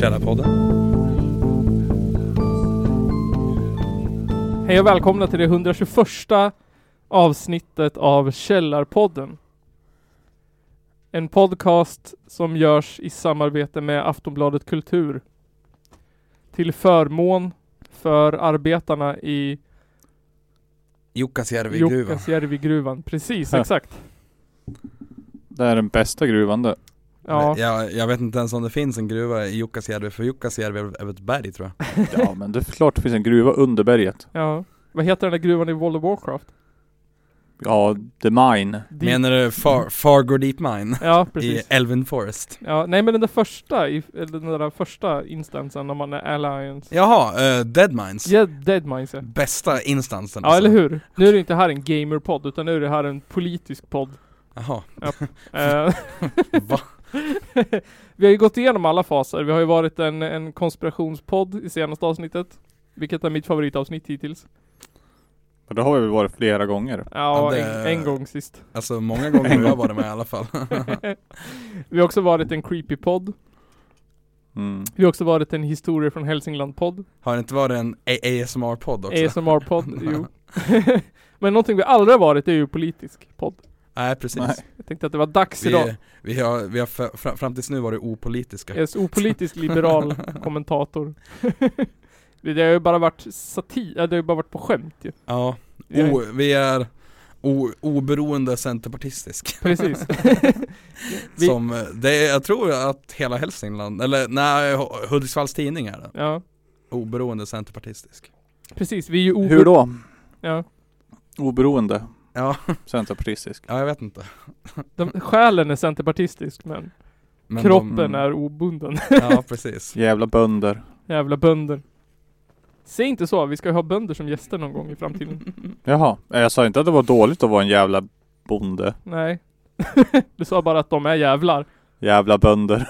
Källarpodden. Hej och välkomna till det 121 avsnittet av Källarpodden. En podcast som görs i samarbete med Aftonbladet Kultur. Till förmån för arbetarna i Jukkasjärvi-gruvan. Jukkasjärvi-gruvan. Precis, exakt. Det är den bästa gruvan det. Ja, Jag, jag vet inte ens om det finns en gruva i Jukkasjärvi, för Jukkasjärvi är väl ett berg tror jag. Ja men det är klart det finns en gruva under berget. ja. Vad heter den där gruvan i World of Warcraft? Ja, The Mine. Deep- Menar du Far, Fargo Deep Mine? Ja, I precis. Elven Forest? Ja, nej men den där första, i- den där första instansen när man är Alliance. Jaha, eh, Dead Mines. Ja, Dead Minds ja. Bästa instansen Ja alltså. eller hur? Nu är det inte här en gamerpodd utan nu är det här en politisk podd. Jaha, Eh, va? vi har ju gått igenom alla faser. Vi har ju varit en, en konspirationspodd i senaste avsnittet. Vilket är mitt favoritavsnitt hittills. Och det har vi väl varit flera gånger. Ja, Ja, det- en, en gång sist. Alltså många gånger har jag varit med i alla fall. vi har också varit en creepy-podd. Mm. Vi har också varit en historia från Hälsingland-podd. har det inte varit en ASMR-podd också? ASMR-podd, jo. Men någonting vi aldrig har varit är ju politisk podd. Nej precis. Nej. Jag tänkte att det var dags idag. Vi, vi har, vi har f- fram, tills nu varit opolitiska. Yes, opolitisk liberal kommentator. det har ju bara varit satir, det har ju bara varit på skämt ju. Ja, Vi o, vi är o, oberoende centerpartistisk. Precis. Vi- Som, eh, det jag tror att hela Hälsingland, eller nej, Hu- Hudiksvalls tidning är det. ja, Oberoende centerpartistisk. precis. Vi är ju ober- Hur då? Ja. Oberoende. Ja, Centerpartistisk. ja jag vet inte. De, själen är centerpartistisk men, Men kroppen Mm. är obunden. De, ja precis. Jävla bönder. Jävla bönder. Säg inte så, vi ska ju ha bönder som gäster någon gång i framtiden. Jaha. Jag sa inte att det var dåligt att vara en jävla bonde. Nej. du sa bara att de är jävlar. Jävla bönder.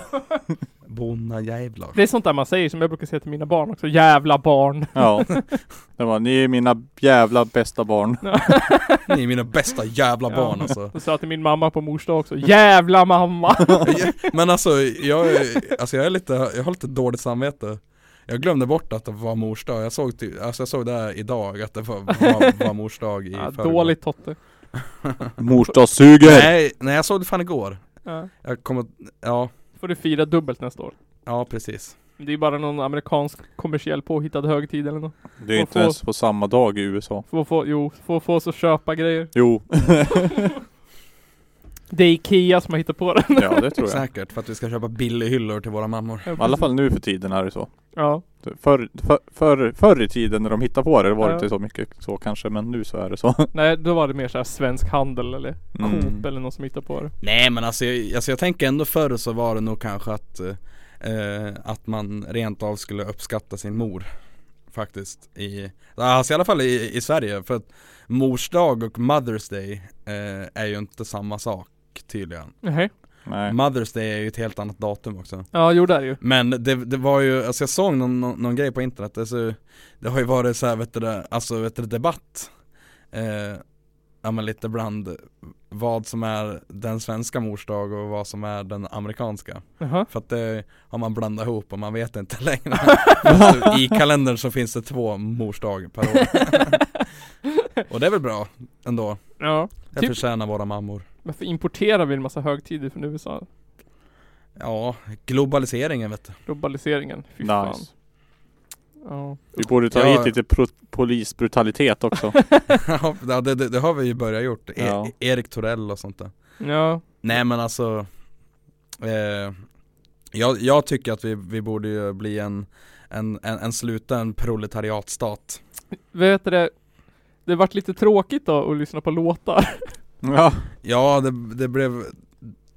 Bonna jävlar. Det är sånt där man säger som jag brukar säga till mina barn också. Jävla barn. Ja. Det var, ni är mina jävla bästa barn. Ni är mina bästa jävla Ja. barn alltså. Jag sa till min mamma på mors dag också. Jävla mamma! Men alltså jag, är- alltså jag är lite, jag har lite dåligt samvete. Jag glömde bort att det var mors dag. Jag såg, ty, alltså jag såg det här idag, att det var, var, var mors dag i Ja, förrgår. dåligt Totte. Morsdagssuger! Nej, nej jag såg det fan igår. Ja. Jag kommer, ja, Får du fira dubbelt nästa år. ja precis. Det är bara någon amerikansk kommersiell påhittad högtid eller något. Det är ju inte Få- ens på samma dag i USA. Få, få, jo, få, få oss att köpa grejer. Jo. Det är Ikea som har hittat på den. ja det tror jag. Säkert, för att vi ska köpa billighyllor till våra mammor. I alla fall nu för tiden är det så. Ja. Förr, för, förr, förr i tiden när de hittade på det, det var det Ja. inte så mycket så kanske, men nu så är det så. Nej, då var det mer såhär svensk handel eller Mm. Coop eller någon som hittade på det. Nej men alltså jag, alltså jag tänker ändå förr så var det nog kanske att eh, Att man rent av skulle uppskatta sin mor Faktiskt i, alltså i alla fall i, i Sverige för att Mors dag och Mother's Day eh, är ju inte samma sak tydligen Nej. Nej. Mother's Day är ju ett helt annat datum också Ja, jo det är ju. Men det, det var ju, alltså jag såg någon, någon, någon grej på internet, alltså, det har ju varit så här, vet du det, alltså vet du debatt eh, Ja men lite bland vad som är den svenska mors dag och vad som är den amerikanska Jaha. För att det har man blandat ihop och man vet inte längre alltså, I kalendern så finns det två mors dag per år Och det är väl bra ändå, Ja. det Typ- förtjänar våra mammor Varför importerar vi en massa högtider från USA? Ja, globaliseringen vet du Globaliseringen. Fy fan. Nice. Ja. Vi borde ta Ja. hit lite polisbrutalitet också. Ja det, det, det har vi ju börjat gjort, e- Ja. Erik Torell och sånt där Ja. Nej men alltså eh, jag, jag tycker att vi, vi borde ju bli en, en, en, en sluten proletariatstat Vet du det? Det vart lite tråkigt då att lyssna på låtar. ja. Ja det, det blev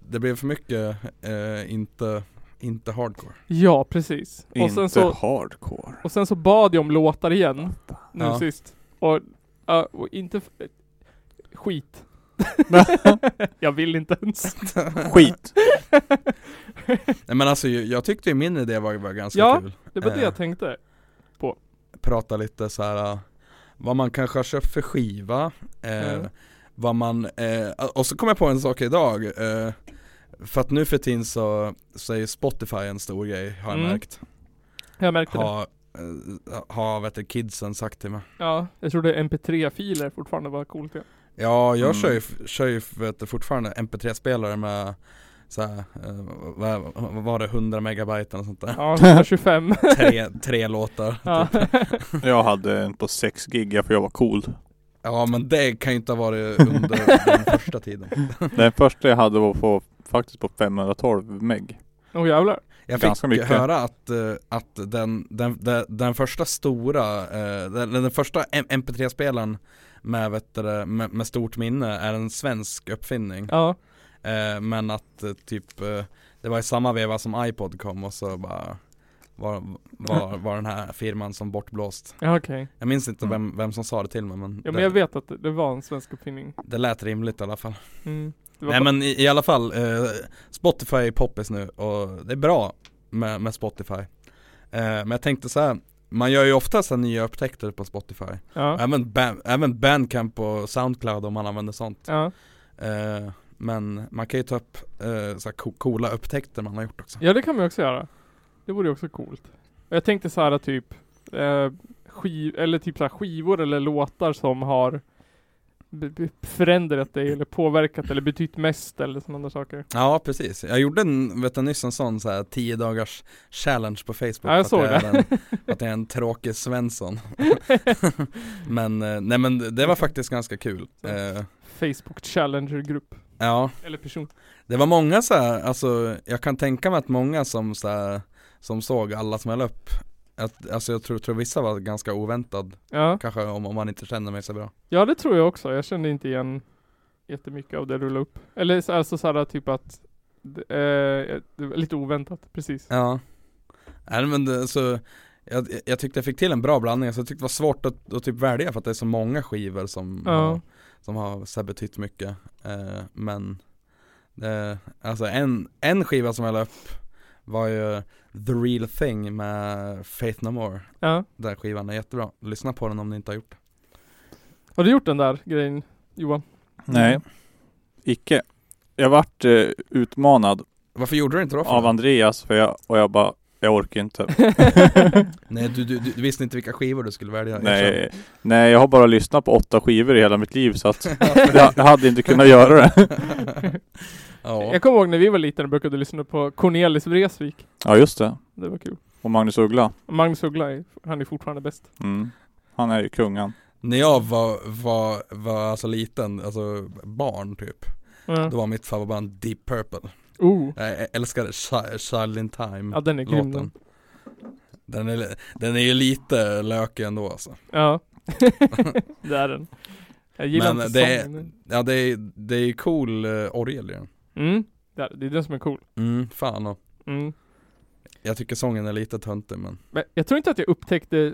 Det blev för mycket eh, inte, inte hardcore Ja, precis. Och Inte sen så, hardcore. och sen så bad jag om låtar igen. Nu Ja. sist. Och, ja, och inte... f- Skit. jag vill inte ens. Skit. Nej men alltså jag, jag tyckte ju min idé var, var ganska Ja. kul Det var det Eh. jag tänkte. Prata lite så här. äh, Vad man kanske har köpt för skiva eh, Mm. Vad man, eh, och så kom jag på en sak idag eh, För att nu för tiden så, så är ju Spotify en stor grej har jag Mm. märkt Jag märkte det. Har, eh, har vet du, kidsen sagt till mig Ja, jag trodde mp3-filer fortfarande var coolt ja. Ja jag Mm. kör ju, kör ju vet du, fortfarande mp3-spelare med så här, eh, vad, vad var det, 100 megabyte och sånt där? Ja, 125. Tre, tre låtar ja. Jag hade en på 6 gig för jag var cool. Ja men det kan ju inte ha varit under den första tiden Den första jag hade var på, faktiskt på 512 meg. Åh jävlar. Jag Ganska fick mycket. höra att, eh, att den, den, den, den första stora, eh, den, den första M- MP3-spelaren med, vet du, med, med stort minne är en svensk uppfinning Ja. eh, Men att typ, det var i samma veva som iPod kom och så bara var, var, var den här firman som bortblåst Ja okej. Jag minns inte vem, vem som sa det till mig men, Ja men det, jag vet att det, var en svensk uppfinning. det lät rimligt i alla fall Mm. Nej bara- men i, i alla fall, eh, Spotify är poppis nu och det är bra med, med Spotify eh, Men jag tänkte så här. man gör ju ofta så nya upptäckter på Spotify Ja. även, ba- även Bandcamp och Soundcloud om man använder sånt Ja. eh, Men man kan ju ta upp eh, så coola upptäckter man har gjort också ja det kan man också göra. Det vore också coolt. Jag tänkte så här typ eh, skiv, eller typ så här skivor eller låtar som har förändrat dig eller påverkat eller betytt mest eller sådana saker. Ja precis, jag gjorde en, vet du, nyss en sån så här 10 dagars challenge på Facebook Ja, jag såg jag är en, att jag är en tråkig Svensson Men, eh, nej men det var faktiskt ganska kul eh, Facebook Challenger-grupp. Ja, Eller person. det var många så här, alltså jag kan tänka mig att många som så här, som såg alla som höll upp att, Alltså jag tror, tror vissa var ganska oväntad, Ja. kanske om, om man inte känner mig så bra ja det tror jag också. Jag kände inte igen jättemycket av det du la upp. Eller så- alltså så här typ att eh, det var lite oväntat, precis. Ja Nej men det, så jag, jag tyckte jag fick till en bra blandning, så jag tyckte det var svårt att, att typ välja för att det är så många skivor som Ja. har, som har så betytt mycket eh, Men eh, Alltså en, en skiva som jag la upp var ju The Real Thing med Faith No More Ja. Den skivan är jättebra, lyssna på den om ni inte har gjort det Har du gjort den där grejen Johan? Nej, icke. Jag vart eh, utmanad Varför gjorde du inte då? för? av Andreas för jag, och jag bara, jag orkar inte. Nej du, du, du visste inte vilka skivor du skulle välja nej, nej, jag har bara lyssnat på åtta skivor i hela mitt liv så att jag, jag hade inte kunnat göra det. Ja, Jag kommer ihåg när vi var liten och brukade lyssna på Cornelis Vreeswijk. Ja just det. Det var kul. Och Magnus Uggla. Och Magnus Uggla, är, han är fortfarande bäst. Mm. Han är ju kungen. När jag var, var, var alltså liten, alltså barn typ Ja. Då var mitt favoritband Deep Purple Oh. Jag älskade Chi- Child in Time Ja den är grym den. den är, den är ju lite lökig ändå alltså Ja. det är den. Jag gillar Men inte det är- sången. Ja det är, det är cool uh, orgel i den Mm. Det är, den som är cool. Mm, fan och Mm. Jag tycker sången är lite töntig men Men jag tror inte att jag upptäckte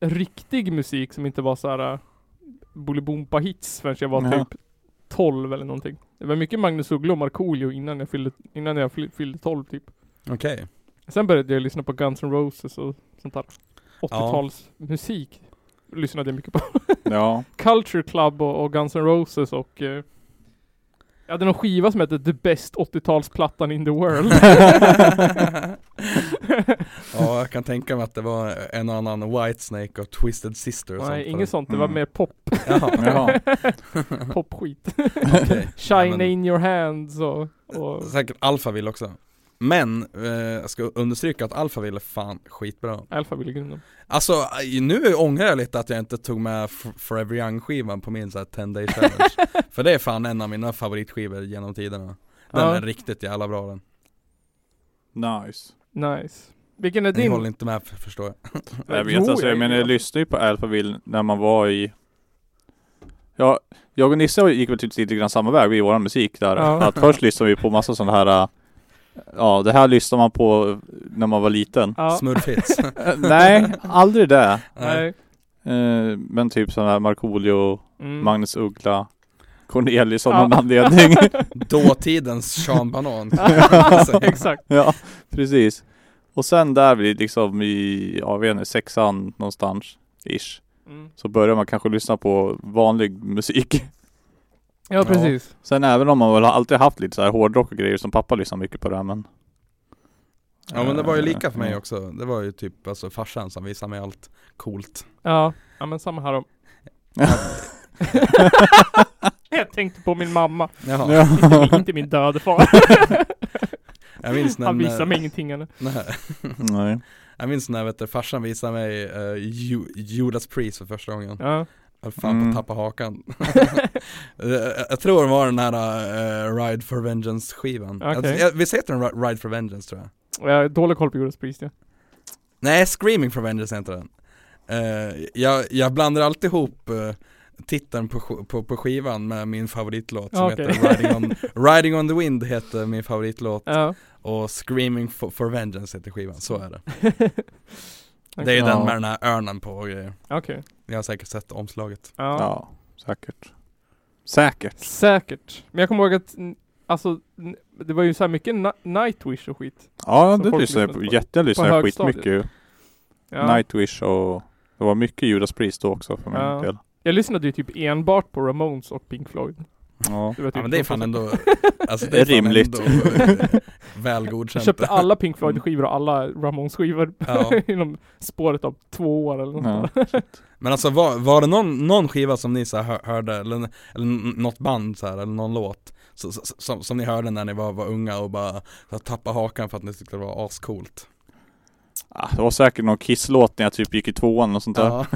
riktig musik som inte var såhär uh, Bolibompa hits förrän jag var Ja. typ 12 eller någonting. Det var mycket Magnus Uggla och Markoolio innan jag fyllde, innan jag fyll- fyllde 12 typ. okej Sen började jag lyssna på Guns N' Roses och sånt där 80-talsmusik. Lyssnade jag mycket på. Ja. Culture Club och, och Guns N' Roses och eh, Jag hade någon skiva som hette The Best 80-talsplattan in the World. Ja jag kan tänka mig att det var en och annan Whitesnake och Twisted Sister och Nej, sånt inget sånt. Det var Mm. mer pop. Jaha, Jaha. Popskit. okej Shine Ja, men- in your hands och, och Säkert Alphaville också Men, eh, jag ska understryka att Alphaville är fan skitbra Alphaville grunden. Alltså nu ångrar jag lite att jag inte tog med Forever Young skivan på min såhär 10 day challenge För det är fan en av mina favoritskivor genom tiderna Den Ja. är riktigt jävla bra den Nice. Nice. Vilken är Ni din? håller inte med för- förstår jag Jag vet alltså, jag menar jag lyssnade ju på Alphaville när man var i Ja, jag och Nisse gick väl typ lite grann samma väg i våran musik där. Ja. Att först lyssnade vi på massa sådana här Ja, det här lyssnade man på när man var liten. Ja. Smurfhits Nej, aldrig det. Nej. Eh, men typ sådana här Markoolio, Mm. Magnus Uggla, Cornelis av Ja. någon anledning. Dåtidens Sean Banan Exakt. ja, precis. Och sen där blir liksom i, ja, jag vet inte, sexan någonstans, ish. Mm. Så börjar man kanske lyssna på vanlig musik. Ja precis. Sen även om man väl har alltid haft lite så här hårdrock och grejer som pappa lyssnar mycket på det här, men Ja men det var ju lika för mig också. Det var ju typ alltså farsan som visade mig allt coolt. Ja, ja men samma här om. Jag tänkte på min mamma. Jaha. Ja. Inte min, inte min döde far. Jag minns när Han visar mig ingenting eller? Nej. Nej. Jag minns när vet du, farsan visade mig uh, Ju- Judas Priest för första gången. Ja. Jag fan Mm. på att tappa hakan. Eh, jag tror det var den här eh, Ride for Vengeance skivan. Okej. Jag, jag, visst heter den Ri- Ride for Vengeance tror jag? Jag har dålig koll på Judas Priest ja. Nej, Screaming for Vengeance heter den. Eh, jag, jag blandar alltid ihop uh, titeln på, på, på skivan med min favoritlåt som Okej. heter Riding on, Riding on the Wind heter min favoritlåt Ja. och Screaming for, for Vengeance heter skivan, så är det. Det är Ja. den med den här örnen på och grejer. Okej. Jag har säkert sett omslaget. Ja. Ja, säkert. Säkert. Säkert. Men jag kommer ihåg att, alltså, det var ju så här mycket Nightwish och skit. Ja, det folk lyssnar jag lyssnade. Jätte, jag jag högstadiet. skitmycket ju. Ja. Nightwish och det var mycket Judas Priest då också för min Ja. del. Jag lyssnade ju typ enbart på Ramones och Pink Floyd. Ja. Det typ Ja men det är fan ändå, alltså Det är rimligt. Väl godkänt. köpte alla Pink Floyd-skivor och alla Ramones-skivor Ja. inom spåret av två år eller något Ja. Men alltså var, var det någon, någon skiva som ni så hörde, eller, eller något band så här, eller någon låt så, så, som, som ni hörde när ni var, var unga och bara så tappade hakan för att ni tyckte det var ascoolt? Ah, Det var säkert någon Kiss-låt när jag typ gick i tvåan och sånt där. Ja.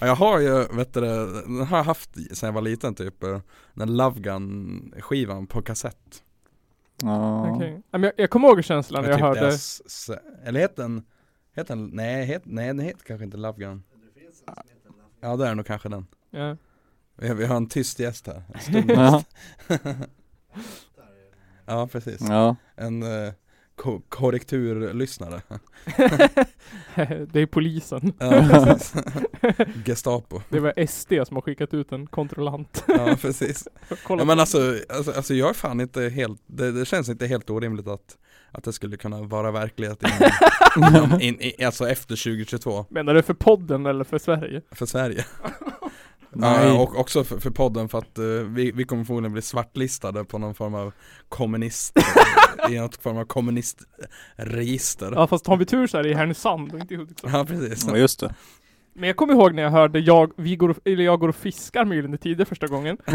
Ja, jag har ju, vet du den har jag haft sen jag var liten typ, eh, den Love Gun skivan på kassett. Ja. Men jag, jag kommer ihåg känslan när jag typ hörde deras eller heter den, heter den, nej, het, nej den heter kanske inte Love Gun. Ja det är nog kanske den. ja. Vi har, vi har en tyst gäst här, en stum Ja. gäst. ja precis, Ja. en uh, ko- korrekturlyssnare. Det är polisen. Ja. Gestapo. Det var SD som har skickat ut en kontrollant. Ja precis. Ja, men alltså, alltså, alltså jag är fan inte helt, det, det känns inte helt orimligt att, att det skulle kunna vara verklighet inom, in, in, alltså efter 2022 Menar du för podden eller för Sverige? för Sverige. Nej. Ja, och också för, för podden för att eh, vi, vi kommer förmodligen bli svartlistade på någon form av kommunist, i något form av kommunistregister. Ja fast har vi tur så är det i Härnösand och inte i Hudiksvall. Ja precis. ja, just det. Men jag kommer ihåg när jag hörde jag, vi går, och- eller jag går och fiskar med Gyllene Tider första gången.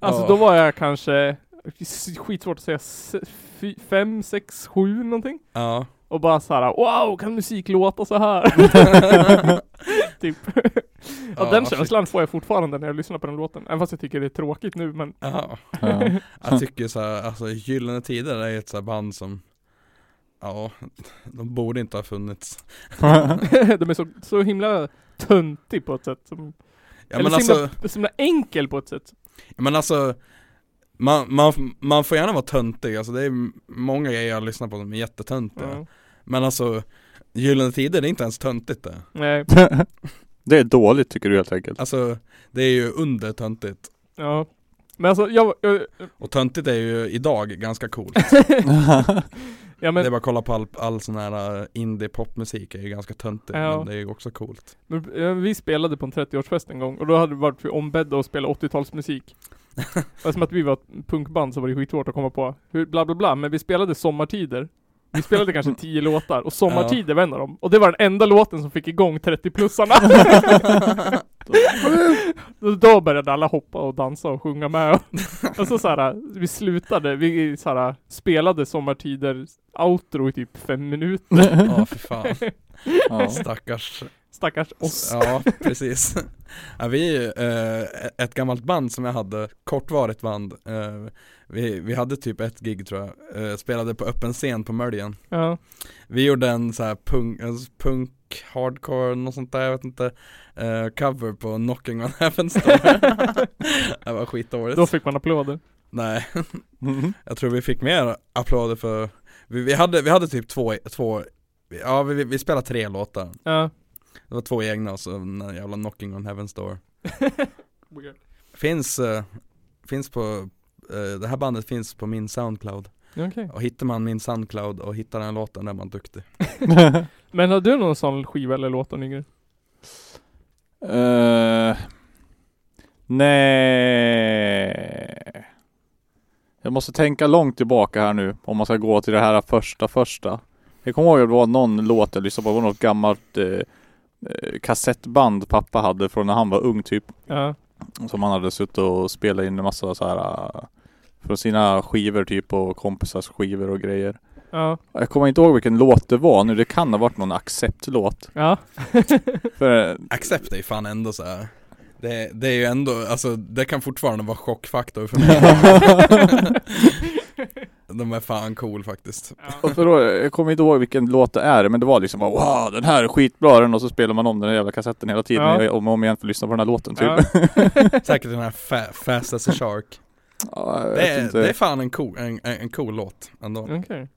Alltså Ja. då var jag kanske, skitsvårt att säga, fem, sex, sju någonting. Ja. Och bara såhär, wow kan musik låta så här? typ. ja, Ja, den känslan får jag fortfarande när jag lyssnar på den låten. Även fast jag tycker det är tråkigt nu men Ja. Ja. Jag tycker så här, alltså Gyllene Tider är ett så här band som Ja, de borde inte ha funnits. de är så, så himla töntig på ett sätt. Som, Ja eller men så, alltså, himla, så himla enkel på ett sätt. men alltså man, man, man får gärna vara töntig, alltså det är många grejer jag lyssnar på som är jättetöntiga. Ja. Men alltså Gyllene Tider, det är inte ens töntigt det. Nej, det är dåligt tycker du helt enkelt. Alltså det är ju under töntigt. ja. Men alltså jag, jag Och töntigt är ju idag ganska coolt. ja Det är men, bara att kolla på all, all sån här uh, indie popmusik är ju ganska töntigt, Ja. men det är ju också coolt. men vi spelade på en 30-årsfest en gång och då hade vi varit ombedda att spela 80-talsmusik. Och som att vi var ett punkband så var det skitsvårt att komma på hur bla bla bla, men vi spelade sommartider. Vi spelade kanske 10 låtar och sommartider var en av dem. Och det var den enda låten som fick igång 30-plussarna. Då- Då började alla hoppa och dansa och sjunga med. Och så såhär, vi slutade, vi såhär, spelade sommartider outro i typ fem minuter. Ja för fan, Ja. stackars Stackars oss. Ja, precis. Ja, vi, eh, ett gammalt band som jag hade, kortvarigt band, eh, vi, vi hade typ ett gig tror jag, eh, spelade på öppen scen på Möljen. Ja. Vi gjorde en så här punk, en punk hardcore, något sånt där, jag vet inte, eh, cover på Knocking on Heaven's Door. det var skitdåligt. Då fick man applåder. Nej, Mhm. jag tror vi fick mer applåder för, vi, vi, hade, vi hade typ två, två Ja vi, vi spelade tre låtar, Ja. Det var två egna och så den jävla Knocking on Heaven's Door. Finns, eh, finns på, eh, det här bandet finns på min Soundcloud Okej. Och hittar man min Soundcloud och hittar den låten är man duktig Men har du någon sån skiva eller låt av Nygren? Eh, Nej. Jag måste tänka långt tillbaka här nu om man ska gå till det här första första. Jag kommer ihåg att det var någon låt jag lyssnade på, det var något gammalt eh, kassettband pappa hade från när han var ung typ. Ja. Som han hade suttit och spelat in en massa så här uh, från sina skivor typ och kompisars skivor och grejer. Ja. Jag kommer inte ihåg vilken låt det var nu. Det kan ha varit någon accept-låt. Ja. För Accept är ju fan ändå så här. Det, det är ju ändå, alltså det kan fortfarande vara chockfaktor för mig De är fan cool faktiskt Och för då, jag kommer inte ihåg vilken låt det är, men det var liksom wow den här är skitbra den och så spelar man om den jävla kassetten hela tiden Ja. om och om igen för att lyssna på den här låten typ. Ja. Säkert den här fa- Fast as a Shark Ja, jag det vet är, inte. det är fan en cool, en, en en cool låt ändå Okej.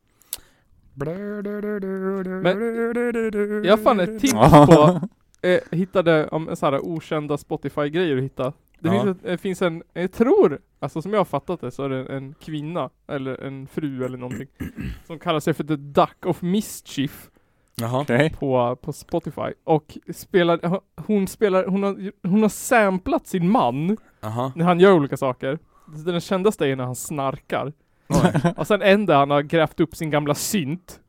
Jag har fan ett tips Ja. på, eh, hittade om så här okända Spotify-grejer att hitta. Det Ja. finns, det finns en, jag tror, alltså som jag har fattat det så är det en kvinna, eller en fru eller någonting, som kallar sig för The Duck of Mischief Jaha, Okej. på, på Spotify. Och spelar, hon spelar, hon har, hon har samplat sin man jaha, när han gör olika saker. Den kändaste är när han snarkar. Oj. Och sen en där han har grävt upp sin gamla synt.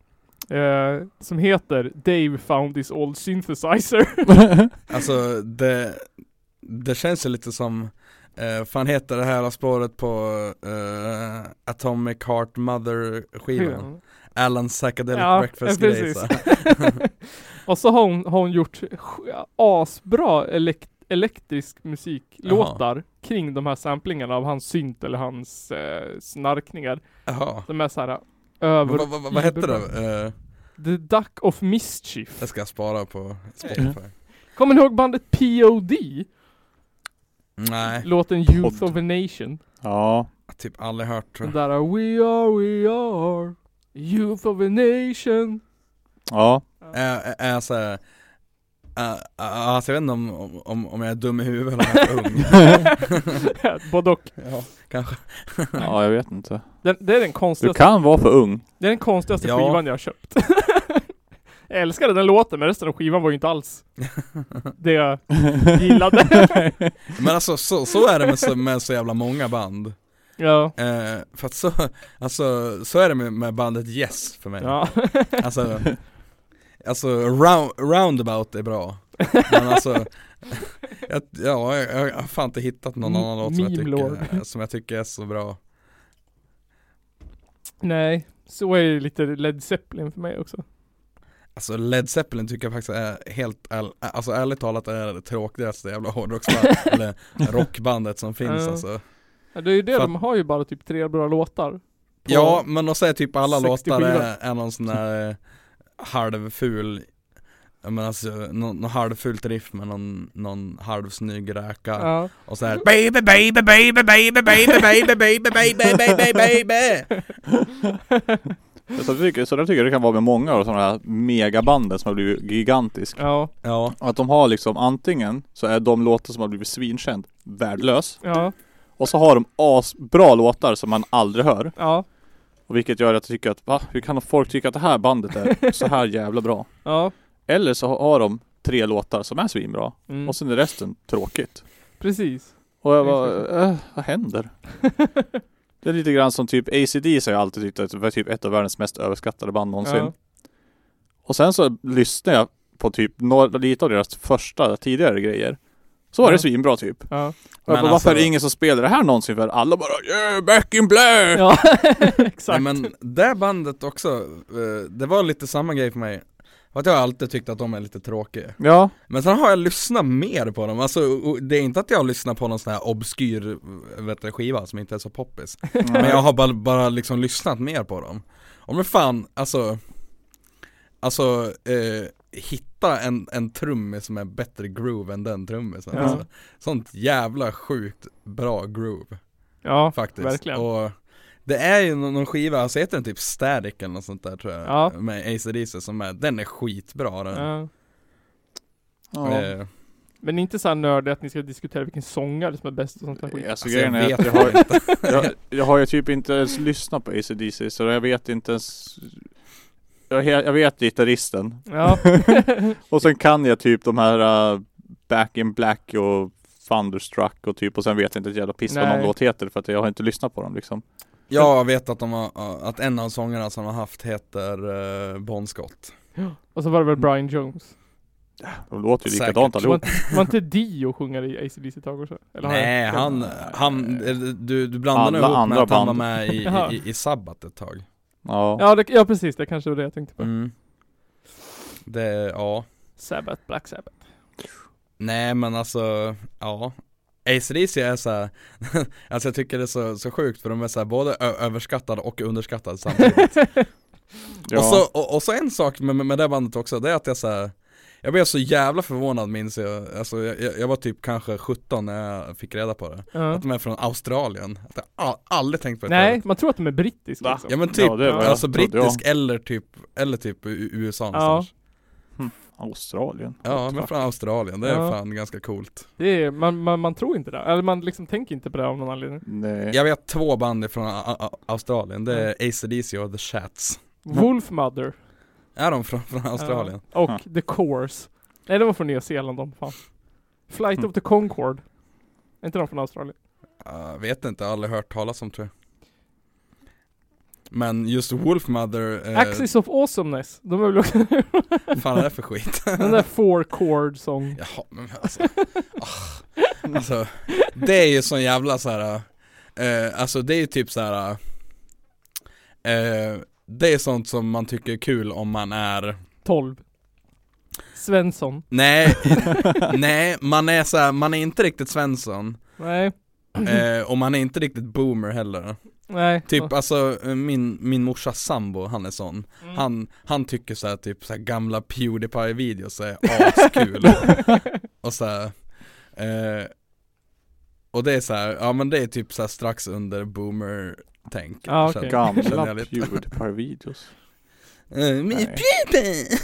Eh, som heter Dave found his old synthesizer. Alltså det, det känns ju lite som Eh, fan heter det här spåret på eh, Atomic Heart Mother skivan? Alan Psychedelic Ja, Breakfast ja, grej. Och så har hon, har hon gjort asbra elek elektrisk musiklåtar kring de här samplingarna av hans synt eller hans eh, snarkningar. Jaha, De är såhär över... vad, vad, vad, vad hette det? Eh, The Duck of Mischief. det ska jag spara på Spotify Kommer ni ihåg bandet POD? Nej, Låten Youth Pod. of a Nation. Ja. typ aldrig hört tror Den jag. där We are, we are Youth of a Nation. Ja. Är jag såhär Uh, alltså jag vet inte om, om, om jag är dum i huvudet eller om jag är ung Både och. Ja, kanske Ja, jag vet inte. Den, det är den Du konstigaste, kan vara för ung. det är den konstigaste Ja. skivan jag har köpt. jag älskade den låten men resten av skivan var ju inte alls det jag gillade. Men alltså så, så är det med så, med så jävla många band ja. eh, För att så, alltså så är det med, med bandet Yes för mig Ja. Alltså, alltså round, Roundabout är bra Men alltså jag, Ja, jag, jag har fan inte hittat någon annan låt som jag, tycker, som jag tycker är så bra Nej, så är det lite Led Zeppelin för mig också. Alltså Led Zeppelin tycker jag faktiskt är helt, alltså ärligt talat är det tråkigaste jävla hårdrocksband, eller rockbandet som finns alltså Ja, det är ju det, För de har ju bara typ tre bra låtar. Ja, men de säger typ alla 60 låtar är, är någon sån där eh, halvful menar alltså, någon, någon halvfult riff med någon, någon halvsnygg räka Ja. Och så här Baby baby baby baby baby baby baby baby baby baby Så, jag tycker, så där tycker jag det kan vara med många av sådana här megabanden som har blivit gigantisk. Ja. Ja, Att de har liksom antingen så är de låtar som har blivit svinkänd värdelös. Ja. Och så har de asbra låtar som man aldrig hör. Ja. Och vilket gör att jag tycker att va? Hur kan folk tycka att det här bandet är så här jävla bra? Ja. Eller så har de tre låtar som är svinbra. Mm. Och sen är resten tråkigt. Precis. Och jag bara, äh, vad händer? Det är lite grann som typ ACDC har jag alltid tyckt att det var typ ett av världens mest överskattade band någonsin. Ja. Och sen så lyssnade jag på typ några, lite av deras första tidigare grejer. Så var Ja. det svinbra typ. Ja. Men bara, alltså- varför är det ingen som spelar det här någonsin för? Alla bara yeah, back in black! Ja. Nej Exakt. men det bandet också, eh, det var lite samma grej för mig För att jag har alltid tyckt att de är lite tråkiga. Ja, Men sen har jag lyssnat mer på dem, alltså och det är inte att jag har lyssnat på någon sån här obskyr vet du, skiva som inte är så poppis. Men jag har bara, bara liksom lyssnat mer på dem. Och men fan, alltså Alltså, eh, hitta en, en trummis som är bättre groove än den trummisen Ja. alltså, Sånt jävla sjukt bra groove. Ja, faktiskt. verkligen. Och det är ju någon, skiva, alltså heter den typ Static eller något sånt där tror jag Ja. Med AC/DC som är, den är skitbra den Ja. ja. eh, Men inte så här nördig att ni ska diskutera vilken sångare som är bäst och sånt där skit. Alltså, Alltså jag grejen är vet att jag har, jag, jag har ju typ inte ens lyssnat på ACDC så jag vet inte ens Jag, jag vet gitarristen Ja. Och sen kan jag typ de här uh, Back in Black och Thunderstruck och typ och sen vet jag inte ett jävla piss vad någon låt heter för att jag har inte lyssnat på dem liksom. Jag vet att de har, att en av sångerna som de har haft heter uh, Bon Scott Och så var det väl Brian Jones. De låter ju Säkert. likadant allihop. var inte Dio sjunger i AC/DC tag också? Eller Nej han, han, eh, du, du blandar nog Alla ihop med andra att han var band. med i, i, i Sabbat ett tag Ja. Ja, det, ja precis, det kanske var det jag tänkte på. mm. Det, ja Sabbath, Black Sabbath. Nej men alltså, ja ACDC är så här, alltså jag tycker det är så, så sjukt för de är så här både överskattade och underskattade samtidigt. Ja. och, så, och, och så en sak med, med det bandet också, det är att jag så här, Jag blev så jävla förvånad minns jag, alltså jag, jag var typ kanske 17 när jag fick reda på det. Ja. Att de är från Australien, att jag all, aldrig tänkt på det Nej, man tror att de är brittiska liksom. Ja men typ, Ja, var jag alltså brittisk eller typ, eller typ USA någonstans Australien. Ja men från Australien, det är Ja. fan ganska coolt Det är, man, man, man tror inte det. Eller man liksom tänker inte på det av någon anledning. Nej. Jag vet två band från Australien, det är AC/DC och The Chats Wolf Mother. Är de från, från Australien? Ja. Och Ja. The Course. Nej, de var från Nya Zeeland de, fan. Flight Mm. of the Concorde. Är inte de från Australien? Jag vet inte, aldrig hört talas om tror jag Men just Wolfmother, eh, Axis of Awesomeness. De är väl också fan är det för skit? den där four chord song. Jaha men alltså, ah, alltså Det är ju sån jävla så här. Eh, alltså det är ju typ så här. Eh, det är sånt som man tycker är kul om man är 12. Svensson. Nej, nej man är så här, man är inte riktigt Svensson Nej. eh, Och man är inte riktigt boomer heller Nej. Typ alltså min, min morsas sambo, han är sån Mm. Han, han tycker såhär typ såhär gamla Pewdiepie-videos är askul Och såhär eh, Och det är såhär, ja men det är typ såhär strax under boomer-tänk okej. känner Gamla. Pewdiepie-videos. Min. Pewdiepie!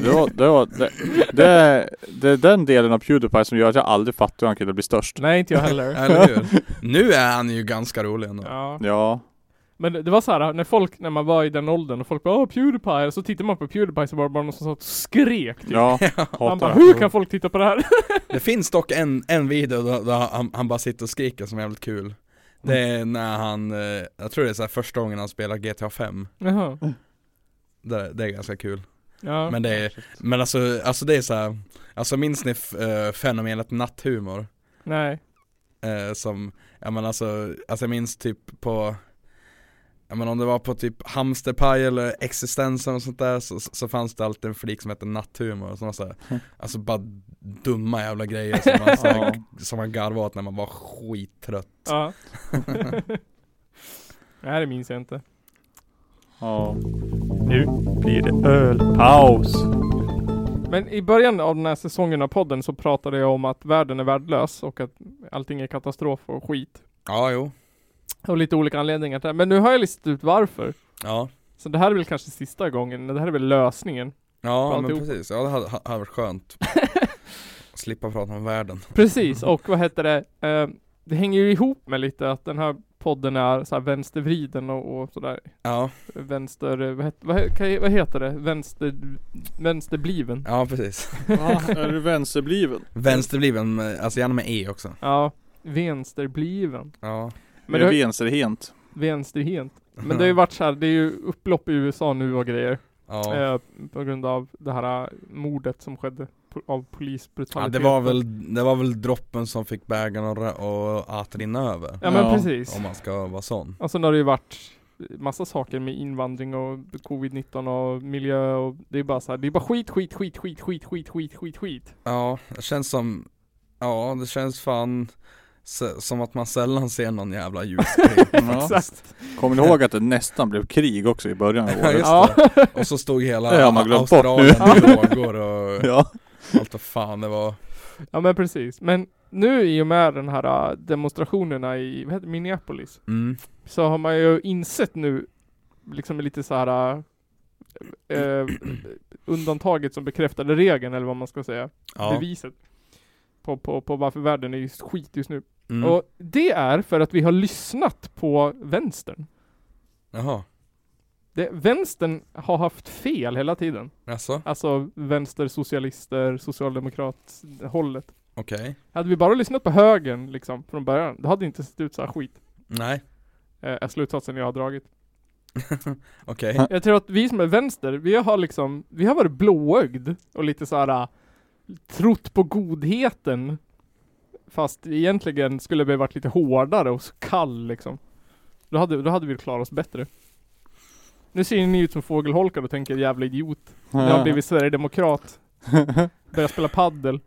Det, var, det, var, det, det, är, det är den delen av Pewdiepie som gör att jag aldrig fattar hur han kunde bli störst. Nej, inte jag heller. Eller hur? Nu är han ju ganska rolig ändå Ja. Ja. Men det det var så här när folk, när man var i den åldern och folk bara Åh Pewdiepie, och så tittar man på Pewdiepie så var det bara någon som satt och skrek typ. Ja. Man bara, det. hur kan folk titta på det här? Det finns dock en, en video där, där han, han bara sitter och skriker som är jävligt kul Det är när han, eh, jag tror det är så här första gången han spelar GTA 5 Jaha. Det, det är ganska kul Ja. Men det är, men alltså, alltså det är så här, alltså minns ni f- eh, fenomenet natthumor? Nej. Eh, som, ja men alltså, alltså jag minns typ på Ja men om det var på typ Hamsterpaj eller Existensen och sånt där så, så fanns det alltid en flik som hette natthumor som var så här, Alltså bara dumma jävla grejer som man, som man garvade åt när man var skittrött Ja. Nej det minns jag inte. Ja. Nu blir det ölpaus. Men i början av den här säsongen av podden så pratade jag om att världen är värdelös och att allting är katastrof och skit. Ja jo, Av lite olika anledningar till det. Men nu har jag listat ut varför. ja Så det här är väl kanske sista gången, det här är väl lösningen. Ja men precis, ja det hade, hade varit skönt Slippa prata om världen Precis, och vad heter det? Eh, det hänger ju ihop med lite att den här podden är så här vänstervriden och, och sådär. Ja, Vänster, vad, het, vad, vad heter det? Vänster, vänsterbliven. ja precis Va? Är du vänsterbliven? Vänsterbliven, alltså gärna med E också Ja, vänsterbliven. Ja Men det är vänsterhent? vänsterhent. Men det har ju varit så här, det är ju upplopp i USA nu och grejer. Ja, Eh, på grund av det här eh, mordet som skedde av ja polisbrutalitet. det var väl, det var väl droppen som fick bägaren att, att rinna över Ja men Ja. precis. Om man ska vara sån Och sen har det ju varit massa saker med invandring och covid-19 och miljö och det är bara så här, det är bara skit, skit, skit, skit, skit, skit, skit, skit, skit. Ja, det känns som, ja det känns fan som att man sällan ser någon jävla ljusglimt Ja. Kommer ni ihåg att det nästan blev krig också i början av Ja, året? just Ja. det. Och så stod hela nu. Australien i lågor och Ja. Allt vad fan det var ja men precis. Men nu i och med den här äh, demonstrationerna i, vad heter Minneapolis. mm. Så har man ju insett nu, liksom lite så här äh, undantaget som bekräftade regeln eller vad man ska säga. Ja, Beviset. På, på, på varför världen är just skit just nu. mm. Och det är för att vi har lyssnat på vänstern. jaha, Det, vänstern har haft fel hela tiden. jaså? Alltså vänstersocialister, socialdemokrat hållet. Okej, Hade vi bara lyssnat på högern liksom från början, då hade det inte sett ut så här skit. nej, Eh, är slutsatsen jag har dragit. okej. Jag tror att vi som är vänster, vi har liksom, vi har varit blåögd och lite så här äh, trott på godheten. Fast egentligen skulle vi varit lite hårdare och kall liksom. Då hade, då hade vi klarat oss bättre. Nu ser ni ut som fågelholkar och tänker jävla idiot. Jag har blivit sverigedemokrat. Börjar spela paddel.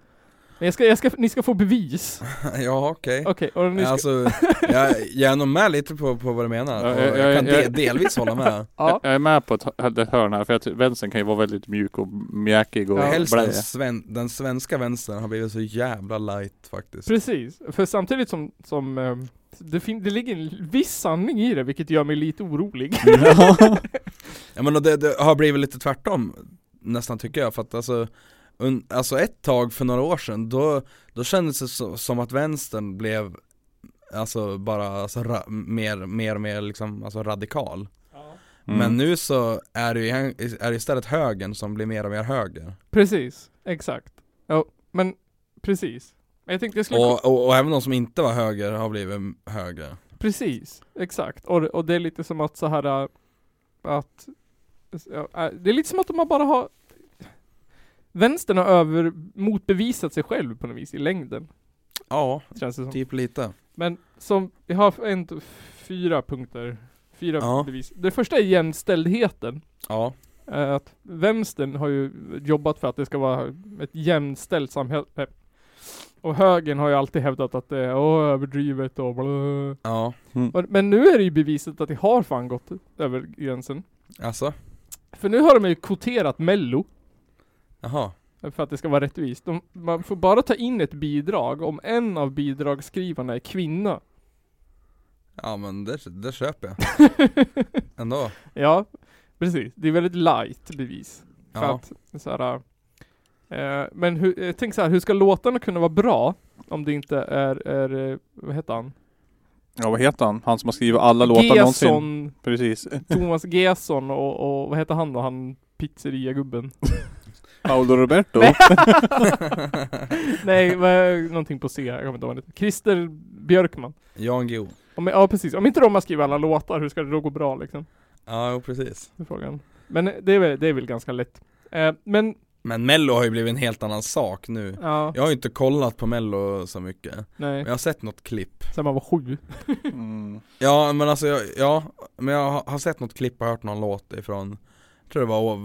Men jag ska, jag ska, ni ska få bevis. Ja okej. Och ni ska, Alltså, jag, jag är nog med lite på, på vad du menar. Ja, och jag- jag, jag- kan de, jag- delvis hålla med. ja. Jag är med på ett, hö- ett hörn här, för att vänstern kan ju vara väldigt mjuk och mjäkig och Ja. Helst den, sven, den svenska vänstern har blivit så jävla light faktiskt. Precis, för samtidigt som, som eh, det, fin- det ligger en viss sanning i det, vilket gör mig lite orolig. Ja men och det, det har blivit lite tvärtom nästan tycker jag för att alltså Alltså ett tag för några år sedan då, då kändes det så, som att vänstern blev Alltså bara alltså, ra, mer, mer och mer liksom, alltså radikal Mm. Men nu så är det ju är det istället högern som blir mer och mer höger Precis, exakt. Ja, men precis. Jag tänkte jag skulle... och, och, och även de som inte var höger har blivit högre Precis, exakt. Och, och det är lite som att så här äh, att ja, äh, det är lite som att de bara har Vänstern har över motbevisat sig själv på något vis i längden. Ja, Känns det som. typ lite Men som, vi har en, fyra punkter. Fyra Ja. bevis. Det första är jämställdheten. Ja, Eh, Att vänstern har ju jobbat för att det ska vara ett jämställt samhälle. Och högern har ju alltid hävdat att det är åh, överdrivet och bla. ja, Och- Men nu är det ju beviset att det har fan gått över gränsen. alltså, För nu har de ju kvoterat mello. Jaha För att det ska vara rättvist. De, man får bara ta in ett bidrag om en av bidragsskrivarna är kvinna. Ja men det, det köper jag Ändå Ja, precis. Det är väldigt light bevis. För Ja, att, så här, eh, men hur, jag tänker så här, hur ska låtarna kunna vara bra om det inte är, är eh, vad heter han? Ja vad heter han? Han som har skrivit alla låtar någonsin. Gesson, Precis. Thomas Gesson och, och vad heter han då? Han pizzeriagubben? Paolo Roberto. Nej. Vad- någonting på C, jag kommer inte ihåg heter. Christer Björkman. Jan Guillou Om, ja precis, om inte de har skrivit alla låtar, hur ska det då gå bra liksom? Ja, jo, precis Det är frågan. Men det är väl, det är väl ganska lätt. Eh, men, Men mello har ju blivit en helt annan sak nu ja, Jag har ju inte kollat på mello så mycket Men nej. jag har sett något klipp Sen man var sju. Mm. Ja men alltså, jag, ja, men jag har- har sett något klipp och hört någon låt ifrån tror det var,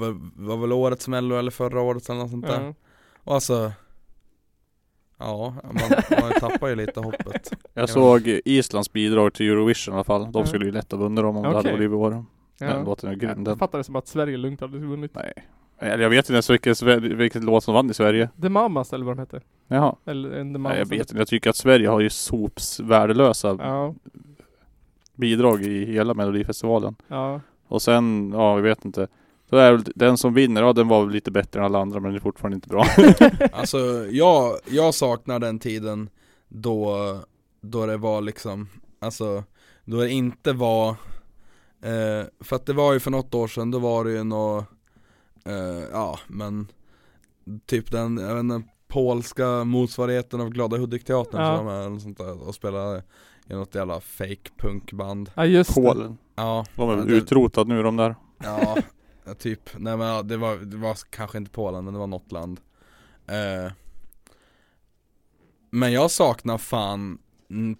var, väl årets mello eller förra årets eller något sånt där Ja. Och alltså Ja, man, man tappar ju lite hoppet Jag såg Islands bidrag till Eurovision i alla fall. De skulle ju lätt ha vunnit dem om det hade blivit vår. Den Ja. låten är grym Jag den. fattade det som att Sverige lugnt hade vunnit. Nej. Eller jag vet inte ens vilken, vilken låt som vann i Sverige. The Mamas eller vad de hette. Jaha. Eller en The Nej, Mamas. jag vet inte. Jag tycker att Sverige har ju sops värdelösa Ja, bidrag i hela Melodifestivalen. ja. Och sen, ja jag vet inte. Så är väl den som vinner, ja den var väl lite bättre än alla andra men det är fortfarande inte bra. Alltså jag, jag saknar den tiden då, då det var liksom, alltså då det inte var eh, För att det var ju för något år sedan, då var det ju nå eh, ja men Typ den, jag vet inte, polska motsvarigheten av Glada Hudik-teatern Ja. som var med eller sånt där och spelade i något jävla fake punkband ja just det. Polen. Ja, De är väl det- utrotade nu de där. Ja, ja, typ, nej men ja, det var, det var kanske inte Polen men det var något land. Eh, Men jag saknar fan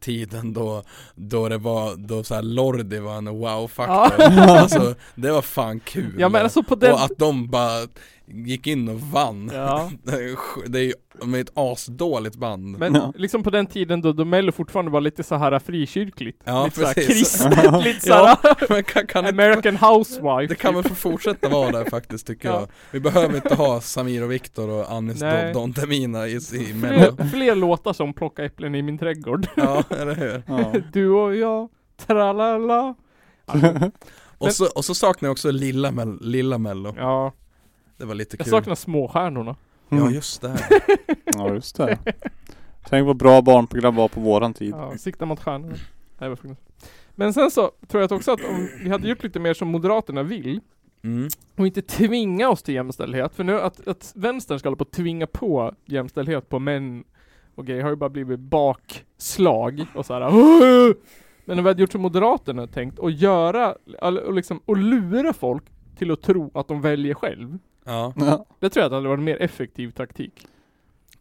tiden då, då det var, då såhär Lordi var en wow-faktor. Alltså det var fan kul. Ja men alltså på den... Och att de bara gick in och vann Ja. Det är ju- är ett asdåligt band Men Ja. liksom på den tiden då, då Mello fortfarande var lite så här frikyrkligt. Ja, lite precis. kristet, lite såhär men kan, kan inte- American Housewife. Det kan väl få fortsätta vara där faktiskt tycker Ja. jag Vi behöver inte ha Samir och Viktor och Anis. Don, Don Demina i, i Mello fler, fler låtar som Plocka äpplen i min trädgård. Ja, eller hur? Ja. Du och jag, tralala. Och så, och så saknar jag också Lilla, Mel, Lilla Mello Ja, Det var lite jag kul saknar småstjärnorna. Ja just det ja just det. Tänk vad bra barnprogram var på våran tid. Ja, sikta mot stjärnorna. Nej, fruktansvärt. Men sen så tror jag också att om vi hade gjort lite mer som Moderaterna vill mm. och inte tvinga oss till jämställdhet. För nu att, att vänstern ska hålla på att tvinga på jämställdhet på män och grejer har ju bara blivit bakslag och så här. "Åh!" Men om vi hade gjort som Moderaterna tänkt och göra, och liksom, och lura folk till att tro att de väljer själv. Ja, Ja. Det tror jag att hade varit en mer effektiv taktik.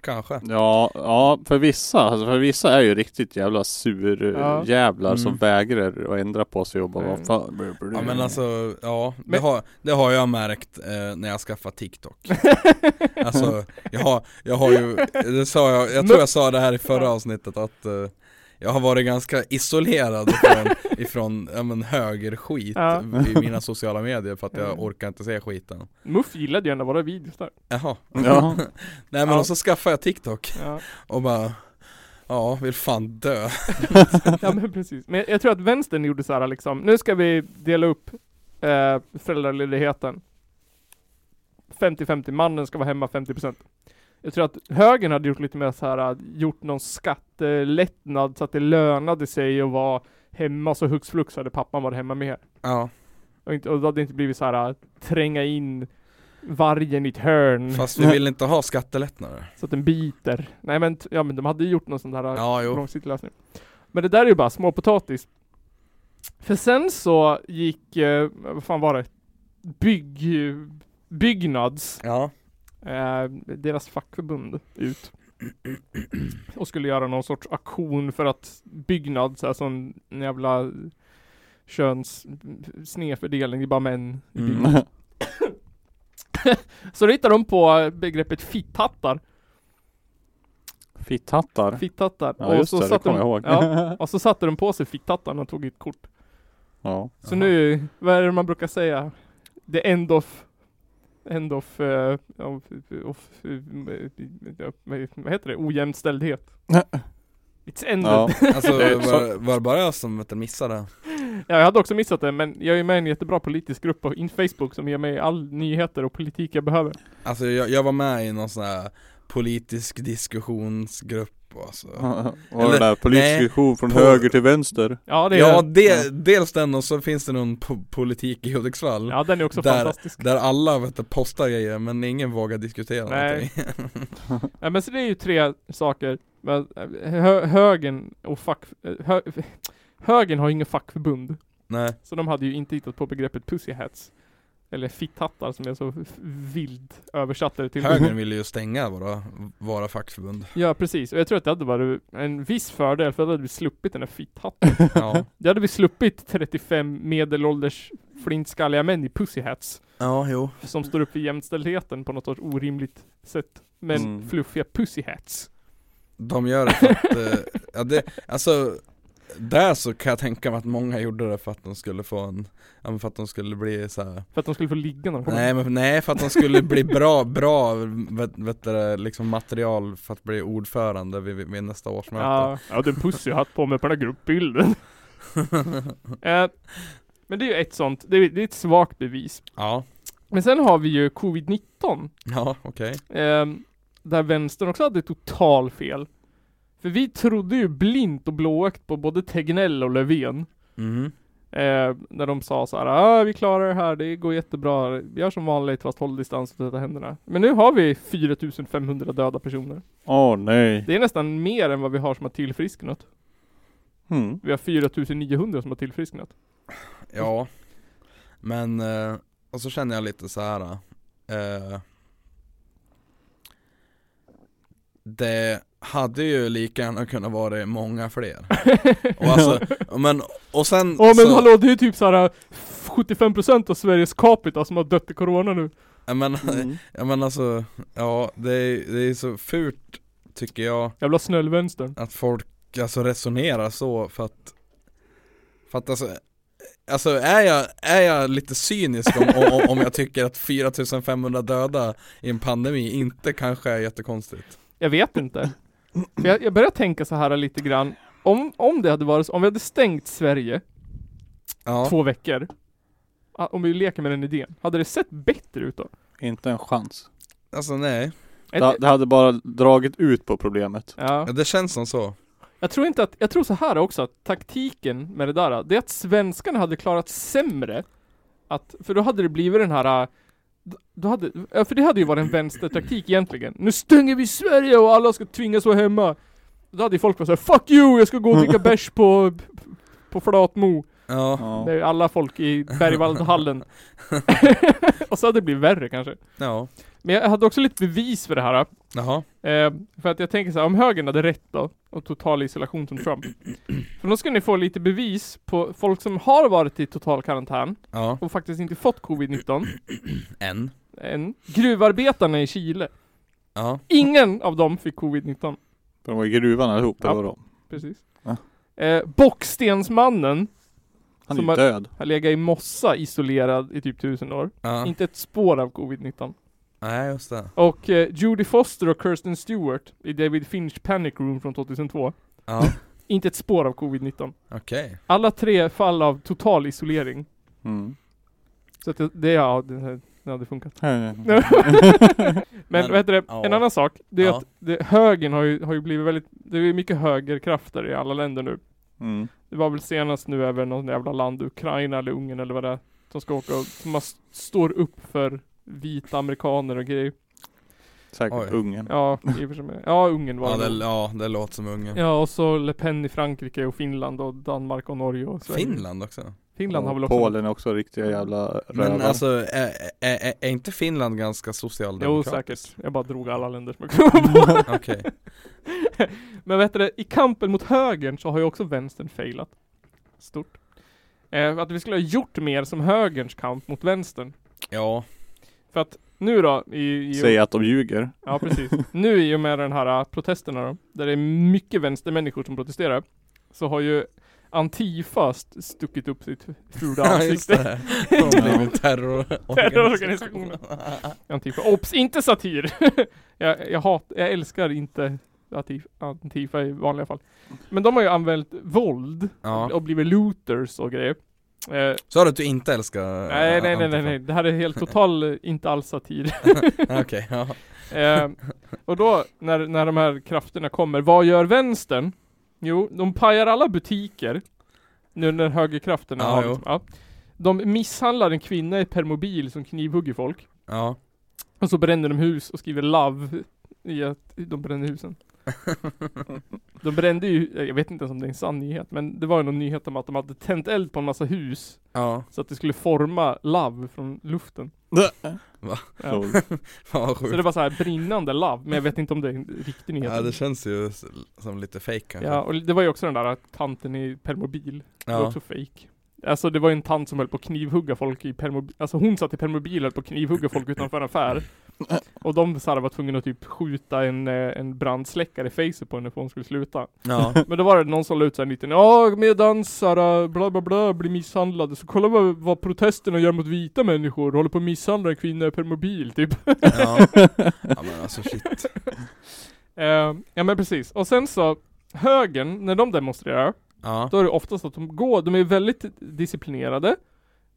kanske. Ja, ja för vissa, alltså för vissa är ju riktigt jävla sur Ja. jävlar som Mm. vägrar att ändra på sig och bara Mm. vad fan. Ja men alltså, ja det, Men- har, det har jag märkt eh, när jag skaffat TikTok Alltså, jag har, jag har ju, det sa jag, jag tror jag sa det här i förra avsnittet att eh, jag har varit ganska isolerad ifrån, ifrån ja, men, högerskit Ja. i mina sociala medier för att jag Mm. orkar inte se skiten Muff gillade ju ändå våra videos där. Jaha, Ja. nej men Ja. och så skaffade jag TikTok Ja. och bara Ja, vill fan dö ja men precis. Men jag tror att vänstern gjorde så här liksom, nu ska vi dela upp eh, föräldraledigheten. 50-50, mannen ska vara hemma 50%. Jag tror att högern hade gjort lite mer så här, gjort någon skattelättnad så att det lönade sig att vara hemma, så hux flux hade pappan varit hemma mer. Ja, Och, inte, och det hade inte blivit så här tränga in vargen i ett hörn fast vi vill inte ha skattelättnader så att den biter. Nej men, ja men de hade gjort någon sån där Ja, jo långsiktig lösning. Men det där är ju bara småpotatis. För sen så gick, eh, vad fan var det? Bygg, Byggnads, Ja, eh, deras fackförbund ut. Och skulle göra någon sorts aktion för att Byggnads, så här sån jävla köns snedfördelning, det är bara män i Mm. Byggnads. Så då hittade de på begreppet fitthattar. Fitthattar. Fitthattar. Ja just det, det satte kommer de, jag ihåg. Ja, och så satte de på sig fitthattarna och tog ett kort. ja. Så Jaha. nu, vad är det man brukar säga? The end of End of, eh, of, of eh, vad heter det? Ojämställdhet. It's ended. ja. Ja. alltså var, var det bara jag som missade? jag hade också missat det, men jag är med i en jättebra politisk grupp på in Facebook som ger mig all nyheter och politik jag behöver. Alltså jag, jag var med i någon sån här politisk diskussionsgrupp och alltså. Var det Eller- där politisk nej, diskussion från på- höger till vänster? Ja, det är, Ja, ja, de, dels den och så finns det någon po- politik i Hudiksvall den är också Där- fantastisk. Där alla vet du, postar grejer men ingen vågar diskutera Nej. någonting Ja, men så det är ju tre saker. Eh, Hö, högen och fack... eh, Hö, högen har ju inga fackförbund. Nej, Så de hade ju inte hittat på begreppet pussy hats. Eller fitthattar som är så vild översatte det till. högern ville ju stänga våra, våra fackförbund Ja precis, och jag tror att det hade varit en viss fördel för då hade vi sluppit den här fitthatten. Ja, Det hade vi sluppit 35 medelålders flintskalliga män i pussy hats. ja jo Som står upp för jämställdheten på något sorts orimligt sätt. Men Mm. fluffiga pussy hats. De gör det för att, eh, ja det, alltså där så kan jag tänka mig att många gjorde det för att de skulle få en, ja för att de skulle bli så här. För att de skulle få ligga när de kom. Nej men nej för att de skulle bli bra, bra vet, vet det, liksom material för att bli ordförande vid, vid, nästa årsmöte Ja, jag hade en pussyhatt på mig på den här gruppbilden. eh, men det är ju ett sånt, det är, det är ett svagt bevis. Ja, Men sen har vi ju covid-19. ja okej Ehm, där vänstern också hade total fel. För vi trodde ju blint och blåögt på både Tegnell och Löfven. Mhm. Eh, när de sa så här, ah, vi klarar det här, det går jättebra, gör som vanligt fast håll distans och tvätta händerna. Men nu har vi 4500 döda personer. Åh nej. Det är nästan mer än vad vi har som har tillfrisknat. Mm. Vi har 4900 som har tillfrisknat. Ja Men, eh, och så känner jag lite så här. Eh, det hade ju lika gärna kunnat vara många fler Och alltså, men, och sen Ja men så, hallå, det är typ såhär 75% av Sveriges capita som har dött i corona nu. ja, men, Mm. ja men alltså, ja det är, det är så fult tycker jag Jävla snällvänstern. att folk alltså resonerar så för att För att alltså Alltså är jag, är jag lite cynisk om, om, om jag tycker att 4500 döda i en pandemi inte kanske är jättekonstigt? Jag vet inte. För jag, jag börjar tänka så här lite grann. Om, om det hade varit så, om vi hade stängt Sverige Ja, två veckor. Om vi leker med den idén. Hade det sett bättre ut då? Inte en chans. alltså nej, Det, det hade bara dragit ut på problemet. Ja. Ja, det känns som så Jag tror inte att, jag tror så här också att taktiken med det där, det är att svenskarna hade klarat sämre att, för då hade det blivit den här då hade, för det hade ju varit en vänstertaktik egentligen. Nu stänger vi Sverige och alla ska tvingas vara hemma. Då hade ju folk varit såhär 'Fuck you! Jag ska gå och dricka bärs på, på Flatmo' Ja, Ja. Det är alla folk i Bergvallhallen. och så hade det blivit värre kanske. ja, Men jag hade också lite bevis för det här. jaha, Eh, för att jag tänker så här, om högern hade rätt då, och total isolation som Trump. för då ska ni få lite bevis på folk som har varit i total karantän ja, och faktiskt inte fått covid-19 en, än. Gruvarbetarna i Chile. ja, Ingen av dem fick covid-19. De var i gruvan allihop, Ja. eller vadå? Precis. Ja. Eh, Bockstensmannen Han är Som ju har- död. har legat i mossa isolerad i typ tusen år. ja, Inte ett spår av covid-19. Nej just det, Och eh, Judy Foster och Kirsten Stewart i David Finch Panic Room från 2002. ja, Inte ett spår av covid-19. okej, Alla tre fall av total isolering. Mm. Så att det, det, ja, det, det hade funkat. Men, Men, vad heter det? ja. En annan sak, det är Ja. att det, högern har ju, har ju blivit väldigt, det är ju mycket högerkrafter i alla länder nu. Mm. Det var väl senast nu över något jävla land, Ukraina eller Ungern eller vad det är, som ska åka och, som har, s- står upp för vita amerikaner och grejer. Säkert Oj. Ungern. Ja, i och för sig med. Ja, Ungern var ja det. ja det låter som Ungern Ja, och så Le Pen i Frankrike och Finland och Danmark och Norge och Sverige. Finland också Finland har väl också Polen är också riktiga jävla rövare. Men alltså, är, är, är, är inte Finland ganska Jo socialdemokratiskt? säkert. Jag bara drog alla länder som jag kom på. Okej, Men vet du, det, i kampen mot högern så har ju också vänstern failat. Stort. Eh, att vi skulle ha gjort mer som högerns kamp mot vänstern. ja, För att nu då, i, i Säg att de ljuger. Ja precis. Nu i och med den här äh, protesterna då, där det är mycket vänstermänniskor som protesterar, så har ju Antifa st- stuckit upp sitt fula ja just ansikte. det De har blivit terror Terrororganisation. Antifa. Ops, inte satir! jag, jag hat, jag älskar inte Antifa, Antifa i vanliga fall. Men de har ju använt våld Ja, och blivit looters och grejer. Eh, sa du att du inte älskar nej, nej, nej, nej, nej, det här är helt total eh, inte alls satir. nej Okej, ja, Eh, och då, när, när de här krafterna kommer, vad gör vänstern? Jo, de pajar alla butiker. Nu när högerkrafterna Ja, har jo. ja. De misshandlar en kvinna i permobil som knivhugger folk. ja, Och så bränner de hus och skriver 'love' i att de bränner husen. De brände ju, jag vet inte ens om det är en sann nyhet, men det var ju någon nyhet om att de hade tänt eld på en massa hus. ja, Så att det skulle forma love från luften. Va? Ja. Lol. fan vad Så det var så här brinnande love, men jag vet inte om det är en riktig nyhet. Ja det känns ju som lite fake kanske Ja, och det var ju också den där tanten i permobil. Det var ja. också fake. Alltså det var ju en tant som höll på att knivhugga folk i permobil. Alltså hon satt i permobil och höll på att knivhugga folk utanför en affär. Och de så här, var tvungna att typ skjuta en, eh, en brandsläckare i facet på henne för att hon skulle sluta. ja, Men då var det någon som la ut så här en liten Ja medan Sara bla bla bla blir misshandlade så kolla vad, vad protesterna gör mot vita människor. Håller på att misshandla en kvinna i permobil typ. ja, ja men alltså shit Eh, ja men precis. Och sen så Högern, när de demonstrerar Ja, Då är det oftast att de går, de är väldigt disciplinerade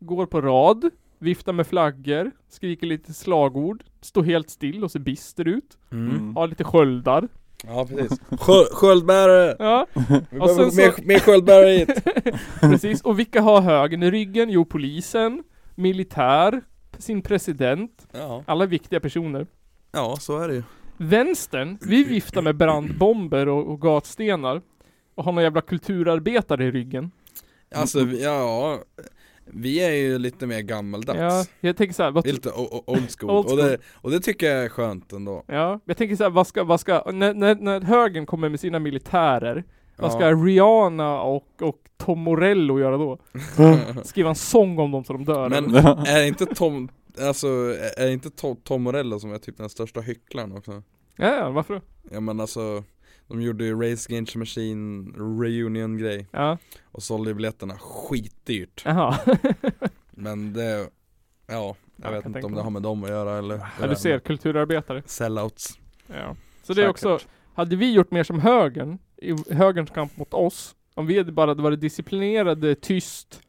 Går på rad Viftar med flaggor Skriker lite slagord Står helt still och ser bister ut mm. Mm. Har lite sköldar ja precis Skö- Sköldbärare! Ja, Vi Och behöver sen mer, så- mer sköldbärare hit! precis. Och vilka har högern i ryggen? Jo, polisen Militär Sin president Ja, Alla viktiga personer ja så är det ju Vänstern, vi viftar med brandbomber och, och gatstenar Och har några jävla kulturarbetare i ryggen Alltså ja, vi är ju lite mer gammaldags Ja, jag tänker såhär, vad, är lite old school, Old Och, det, och det tycker jag är skönt ändå Ja, jag tänker såhär, vad ska, vad ska, när, när, när högern kommer med sina militärer Vad ska Ja. Rihanna och, och Tom Morello göra då? Skriva en sång om dem så de dör Men är inte Tom, alltså är inte Tom, Tom Morello som är typ den största hycklaren också? Ja, ja, varför då? Ja men alltså De gjorde ju Race Against Machine reunion grej. Ja, Och sålde ju biljetterna. Skitdyrt. Jaha. Men det, ja Jag Jag vet inte om det har med dem att göra eller Ja du ser, kulturarbetare. Sellouts. Ja. Så det är Säkert. också, hade vi gjort mer som högern, i högerns kamp mot oss Om vi hade bara hade varit disciplinerade, tyst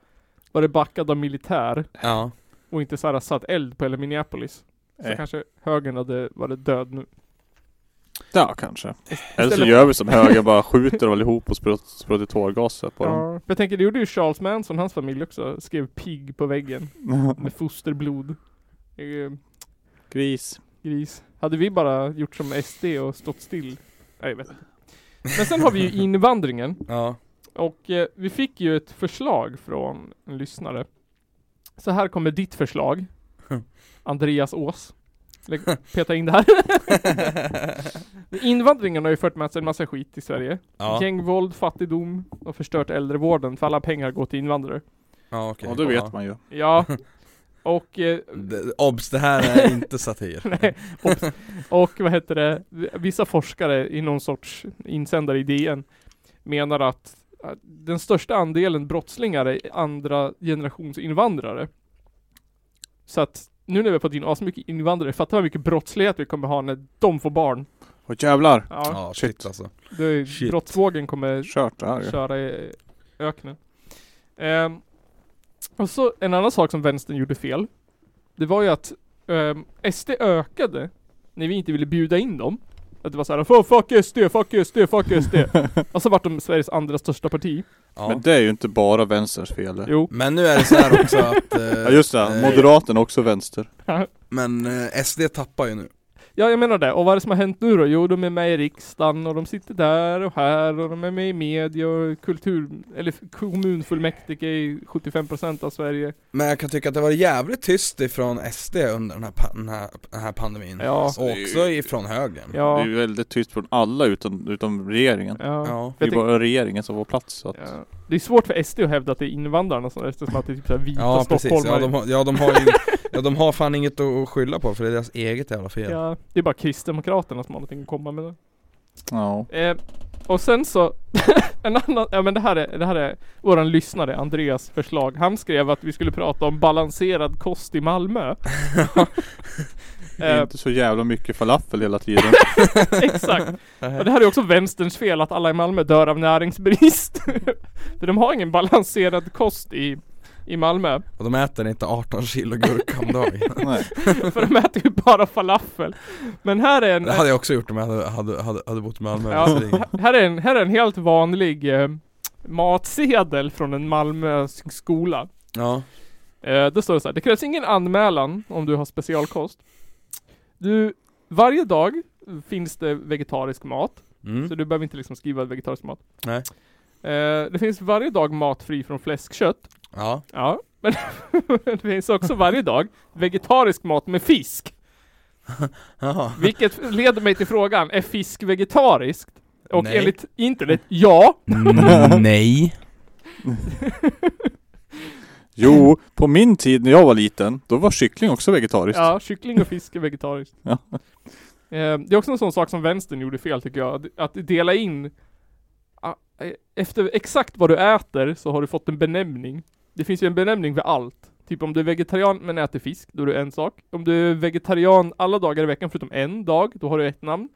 Varit backad av militär Ja. och inte såhär satt eld på hela Minneapolis Så Eh. kanske högern hade varit död nu Ja, kanske. Eller så gör vi som höger, bara skjuter dem allihop och sprut- sprutar tårgas på dem. Ja, jag tänker det gjorde ju Charles Manson, hans familj också. Skrev pigg på väggen med fosterblod. Gris. gris. Hade vi bara gjort som SD och stått still? Nej, jag vet inte. Men sen har vi ju invandringen. Ja. Och eh, vi fick ju ett förslag från en lyssnare. Så här kommer ditt förslag. Andreas Ås. Peta in det här. Invandringen har ju fört med sig en massa skit i Sverige. Ja, Gängvåld, fattigdom och förstört äldrevården för alla pengar går till invandrare. ja okej. Ja, det vet man ju. Ja. Och, eh, Det- Obs, det här är inte satir. nej, och, och vad heter det, vissa forskare i någon sorts insändare i DN menar att att den största andelen brottslingar är andra generations invandrare. Så att nu när vi har fått in asmycket invandrare, fatta hur mycket brottslighet vi kommer ha när de får barn. Åh jävlar. Ja, Ja, shit. shit alltså. det, shit. brottsvågen kommer Kört det här ju. köra i öknen. Ehm, och så en annan sak som vänstern gjorde fel. Det var ju att um, SD ökade när vi inte ville bjuda in dem. Att det var såhär "Fuck- SD, fuck SD, fuck SD. och så vart de Sveriges andra största parti. Ja. Men det är ju inte bara vänsters fel det. Jo. Men nu är det så här också att... eh, Ja just det, eh, Moderaterna också vänster. Men eh, SD tappar ju nu. Ja, jag menar det. Och vad är det som har hänt nu då? Jo, de är med i riksdagen och de sitter där och här och de är med i media och kultur... Eller kommunfullmäktige i 75% av Sverige. Men jag kan tycka att det var jävligt tyst ifrån SD under den här, pa- den här, den här pandemin. Ja. Och också ifrån högern. Det Ja. är ju väldigt tyst från alla utom, utom regeringen. Ja. Ja. Det är bara regeringen som får plats så att... Ja. Det är svårt för SD att hävda att det är invandrarna som eftersom att det är typ såhär vita Ja precis, ja stockholmare. de, har, ja, de har ju, ja de har fan inget att skylla på för det är deras eget jävla fel. Ja, det är bara Kristdemokraterna som har någonting att komma med det. Ja. Eh, och sen så, en annan, ja men det här är, det här är våran lyssnare Andreas förslag. Han skrev att vi skulle prata om balanserad kost i Det är eh, inte så jävla mycket falafel hela tiden. exakt. Och det här är också vänsterns fel att alla i Malmö dör av näringsbrist. För de har ingen balanserad kost i, i Malmö. Och de äter inte 18 kilo gurka om dagen. Nej. För de äter ju bara falafel. Men här är en... Det hade jag också gjort om jag hade, hade, hade, hade bott i Malmö. Ja, här är en, här är en helt vanlig eh, matsedel från en Malmösk skola. ja. Eh, det står det så här. Det krävs ingen anmälan om du har specialkost. Du, varje dag finns det vegetarisk mat. Mm. Så du behöver inte liksom skriva vegetarisk mat. Nej. Eh, det finns varje dag mat fri från fläskkött. Ja. Ja. Men det finns också varje dag vegetarisk mat med fisk. Jaha. Vilket leder mig till frågan, är fisk vegetariskt? Och Nej. enligt internet, ja. Mm, nej. Jo, på min tid när jag var liten, då var kyckling också vegetariskt. Ja, kyckling och fisk är vegetariskt. Ja. Eh, Det är också en sån sak som vänstern gjorde fel tycker jag. Att dela in ah, eh, Efter exakt vad du äter så har du fått en benämning. Det finns ju en benämning för allt. Typ om du är vegetarian men äter fisk, då är det en sak. Om du är vegetarian alla dagar i veckan förutom en dag, då har du ett namn.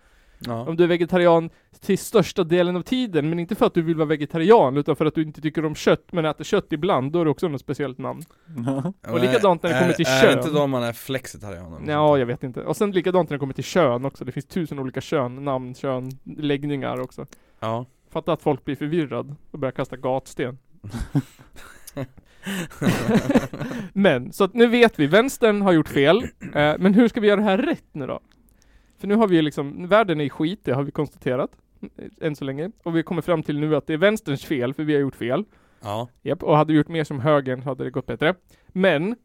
Ja. Om du är vegetarian till största delen av tiden, men inte för att du vill vara vegetarian, utan för att du inte tycker om kött, men äter kött ibland, då är det också något speciellt namn. Och likadant när det Är- kommer till Är kön. det inte då man är flexitarian? Ja, jag vet inte. Och sen likadant när det kommer till kön också. Det finns tusen olika kön, namn, kön, läggningar också. Ja. Fatta att folk blir förvirrad och börjar kasta gatsten. men, så att nu vet vi, vänstern har gjort fel. Eh, men hur ska vi göra det här rätt nu då? För nu har vi ju liksom, världen är i skit, det har vi konstaterat. Än så länge. Och vi kommer fram till nu att det är vänsterns fel, för vi har gjort fel. Ja. Japp, och hade vi gjort mer som högern så hade det gått bättre. Men,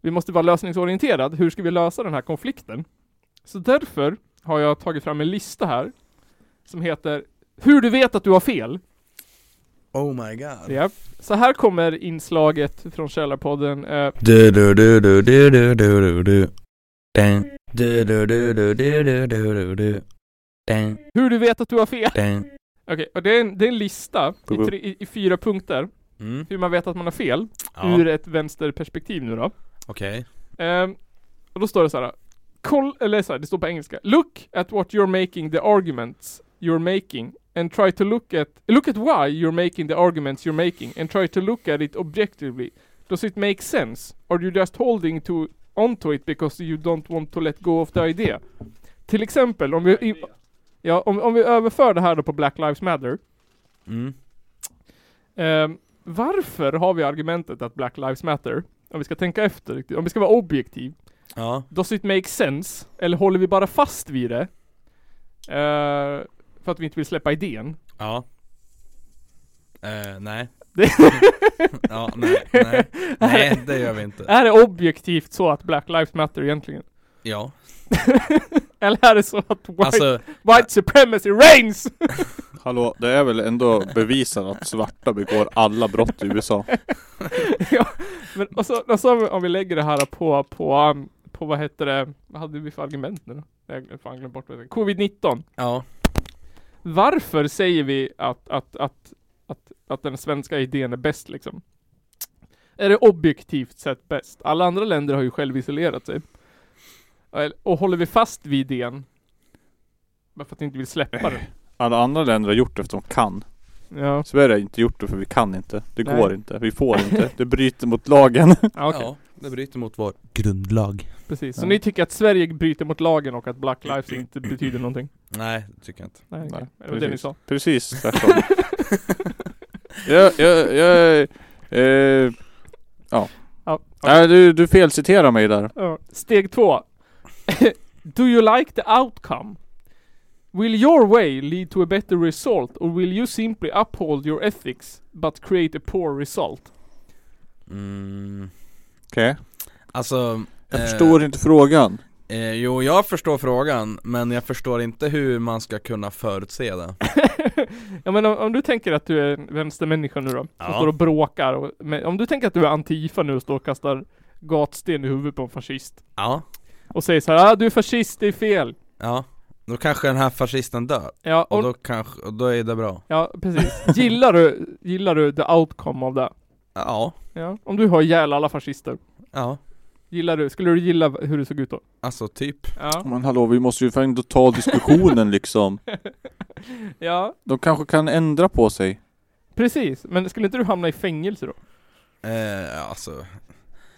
vi måste vara lösningsorienterad. Hur ska vi lösa den här konflikten? Så därför har jag tagit fram en lista här. Som heter Hur du vet att du har fel. Oh my god. Japp. Så här kommer inslaget från Källarpodden. Du du du du du du du du du Den du, du, du, du, du, du, du, du, du. Hur du vet att du har fel? Den. Okej, och det är en, det är en lista i, tre, i, i fyra punkter, Mm. hur man vet att man har fel, Ja. ur ett vänsterperspektiv nu då. Okej. Ehm, och då står det så här. Koll, eller så här, det står på engelska. Look at what you're making the arguments you're making and try to look at, look at why you're making the arguments you're making and try to look at it objectively. Does it make sense? Are you just holding to onto it because you don't want to let go of the idea? Till exempel om vi Ja, om, om vi överför det här då på Black Lives Matter. Mm. Ehm, varför har vi argumentet att Black Lives Matter? Om vi ska tänka efter, om vi ska vara objektiv. Ja, Does it make sense? Eller håller vi bara fast vid det? Eh, för att vi inte vill släppa idén. ja eh, Nej Ja, nej, nej Nej, det gör vi inte Är det objektivt så att Black Lives Matter egentligen? Ja, Eller är det så att white, alltså white supremacy reigns? Hallå, det är väl ändå bevisat att svarta begår alla brott i USA? ja, men och så, och så om vi lägger det här på, på, um, på vad heter det, vad hade vi för argument nu då? Jag fan glömt bort vad det är. Covid-19. Ja, Varför säger vi att, att, att, att, den svenska idén är bäst liksom? Är det objektivt sett bäst? Alla andra länder har ju själv isolerat sig. Och- håller vi fast vid idén? Bara för att vi inte vill släppa den. Alla andra länder har gjort det för att de kan. Ja, Sverige har inte gjort det för vi kan inte. Det Nej. går inte. Vi får inte. Det bryter mot lagen. ja okej. ja Det bryter mot vår grundlag Precis. Så Ja. ni tycker att Sverige bryter mot lagen och att Black Lives inte betyder någonting? Nej, det tycker jag inte Nej, okej. Nej, det var det ni precis. sa. Precis tvärtom. jag, jag, jag, eh, Ja, nej, du, du felciterar mig där. Ja. Steg två. Do you like the outcome? Will your way lead to a better result or will you simply uphold your ethics but create a poor result? mm, Okej. Alltså Jag eh, förstår inte frågan. Eh, Jo, jag förstår frågan Men jag förstår inte hur man ska kunna förutse det ja men om, om du tänker att du är en vänstermänniska nu då, som Ja. står och bråkar och, men om du tänker att du är antifa nu och står och kastar gatsten i huvudet på en fascist Ja, och säger så här, ah, du är fascist, det är fel. ja Då kanske den här fascisten dör Ja, Och och, då kanske, och då är det bra ja precis. Gillar du, gillar du the outcome av det? Ja, Ja. Om du har ihjäl alla fascister, ja gillar du, skulle du gilla hur det såg ut då? Alltså typ Ja. Men hallå, vi måste ju ändå ta diskussionen liksom. Ja, De kanske kan ändra på sig. precis. Men skulle inte du hamna i fängelse då? eh, Alltså,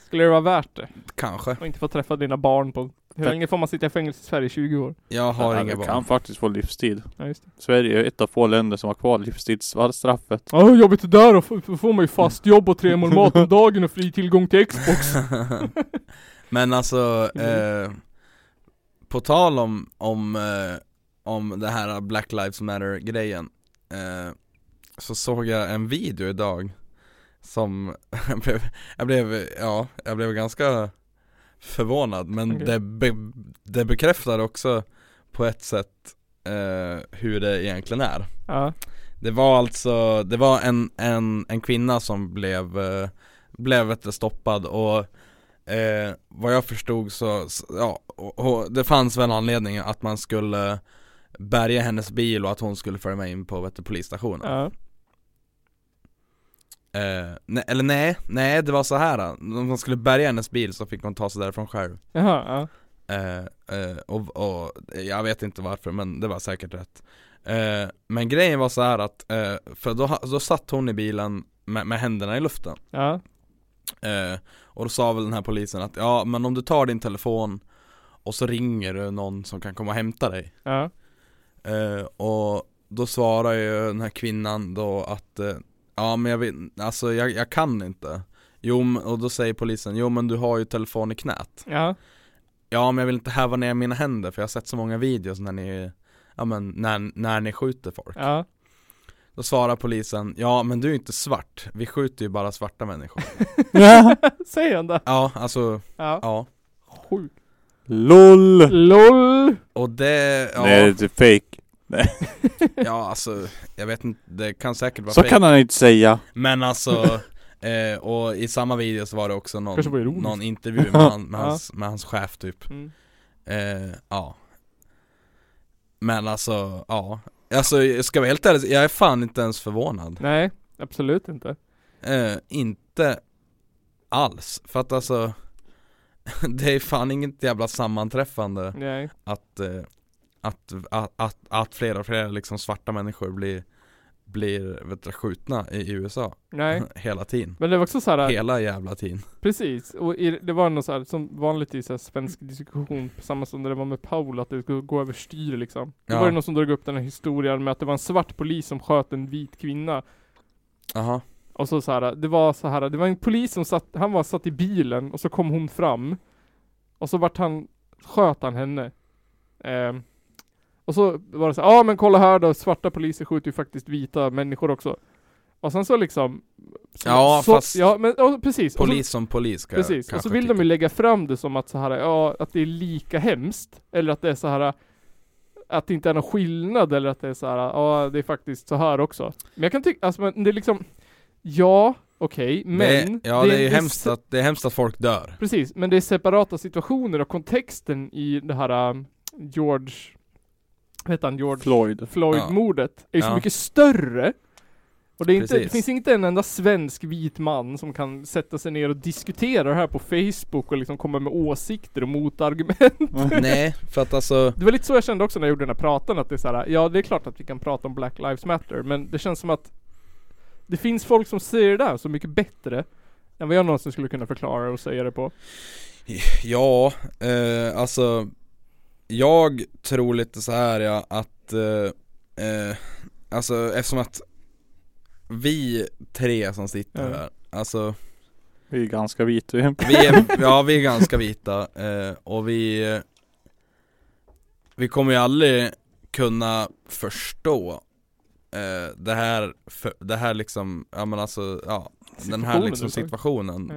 Skulle det vara värt det? kanske Och inte få träffa dina barn på Hur länge får man sitta i fängelse i Sverige? 20 år? Jag har inga du barn kan faktiskt få livstid. Ja just det. Sverige är ett av få länder som har kvar livstidsstraffet. Ja hur jobbigt det där då? F- får man ju fast jobb och tre mål mat om dagen och fri tillgång till Xbox. Men alltså, Mm. eh, på tal om, om, eh, om det här Black Lives Matter grejen eh, Så såg jag en video idag Som, jag blev, jag blev, ja, jag blev ganska förvånad men Okej. det, be, det bekräftar också på ett sätt eh, hur det egentligen är Ja. det var alltså, det var en, en, en kvinna som blev, eh, blev stoppad och eh, vad jag förstod så, så ja, och, och det fanns väl en anledning att man skulle bärga hennes bil och att hon skulle följa med in på vet du, polisstationen Ja. eh, nej, Eller nej, nej det var så här. om man skulle bärga hennes bil så fick hon ta sig därifrån själv Jaha, ja. Eh, eh, och, och jag vet inte varför men det var säkert rätt eh, Men grejen var så här att, eh, för då, då satt hon i bilen med, med händerna i luften Ja. Eh, Och då sa väl den här polisen att ja men om du tar din telefon och så ringer du någon som kan komma och hämta dig Ja. eh, Och då svarar ju den här kvinnan då att eh, Ja men jag vet, alltså jag, jag kan inte Jo och då säger polisen, jo men du har ju telefon i knät Ja. Ja men jag vill inte häva ner mina händer för jag har sett så många videos när ni Ja men när, när ni skjuter folk Ja. Då svarar polisen Ja men du är inte svart, vi skjuter ju bara svarta människor Säger han det? Ja alltså, Ja. ja Sjukt. LOL! LOL! Och det, ja, Nej, det är fake. ja alltså Jag vet inte, det kan säkert vara Så fake. kan han inte säga. Men alltså eh, Och i samma video så var det också någon, ironiskt. någon intervju med, han, med, hans, med hans chef typ Mm. Eh, ja Men alltså, ja Alltså jag ska vara helt ärlig, jag är fan inte ens förvånad Nej, absolut inte. eh, Inte alls, för att alltså Det är fan inget jävla sammanträffande Nej. att, eh, att, att, att, att fler och fler liksom svarta människor blir Blir vet du, skjutna i USA Nej. Hela tiden Men det var också så här, Hela jävla tiden precis. Och i, det var något så här, som vanligt i så här svensk diskussion, samma som det var med Paul, att det skulle gå över styr liksom. Då Ja. var det någon som drog upp den här historien med att det var en svart polis som sköt en vit kvinna. Jaha Och så, så här, det var så här, det var en polis som satt, han var satt i bilen och så kom hon fram. Och så vart han, sköt han henne. Ehm, och så var det så ja ah, men kolla här då, svarta poliser skjuter ju faktiskt vita människor också. Och sen så liksom så, Ja, så, fast Ja men ja, precis. Och så- Polis som polis kan jag Precis, och så vill tycka. de ju lägga fram det som att så här, ja, att det är lika hemskt. Eller att det är så här att det inte är någon skillnad eller att det är så här, ja det är faktiskt så här också. Men jag kan tycka, alltså men det är liksom, ja, okej, men det Ja det, är ju se- hemskt att, det är hemskt att folk dör Precis, men det är separata situationer och kontexten i det här um, George, heter han, George Floyd. Floyd-mordet är ju så Ja. mycket större. Och det, är inte, det finns inte en enda svensk vit man som kan sätta sig ner och diskutera det här på Facebook och liksom komma med åsikter och motargument. Nej, för att alltså Det var lite så jag kände också när jag gjorde den här pratan att det är så här, ja det är klart att vi kan prata om Black Lives Matter men det känns som att det finns folk som ser det där så mycket bättre än vad jag någonsin skulle kunna förklara och säga det på. Ja, eh, alltså Jag tror lite så här ja att eh, eh, Alltså eftersom att Vi tre som sitter här Alltså Vi är ganska vita. vi är, ja vi är ganska vita eh, och vi Vi kommer ju aldrig kunna förstå eh, det här, för, det här liksom, ja men alltså, ja Den här liksom situationen.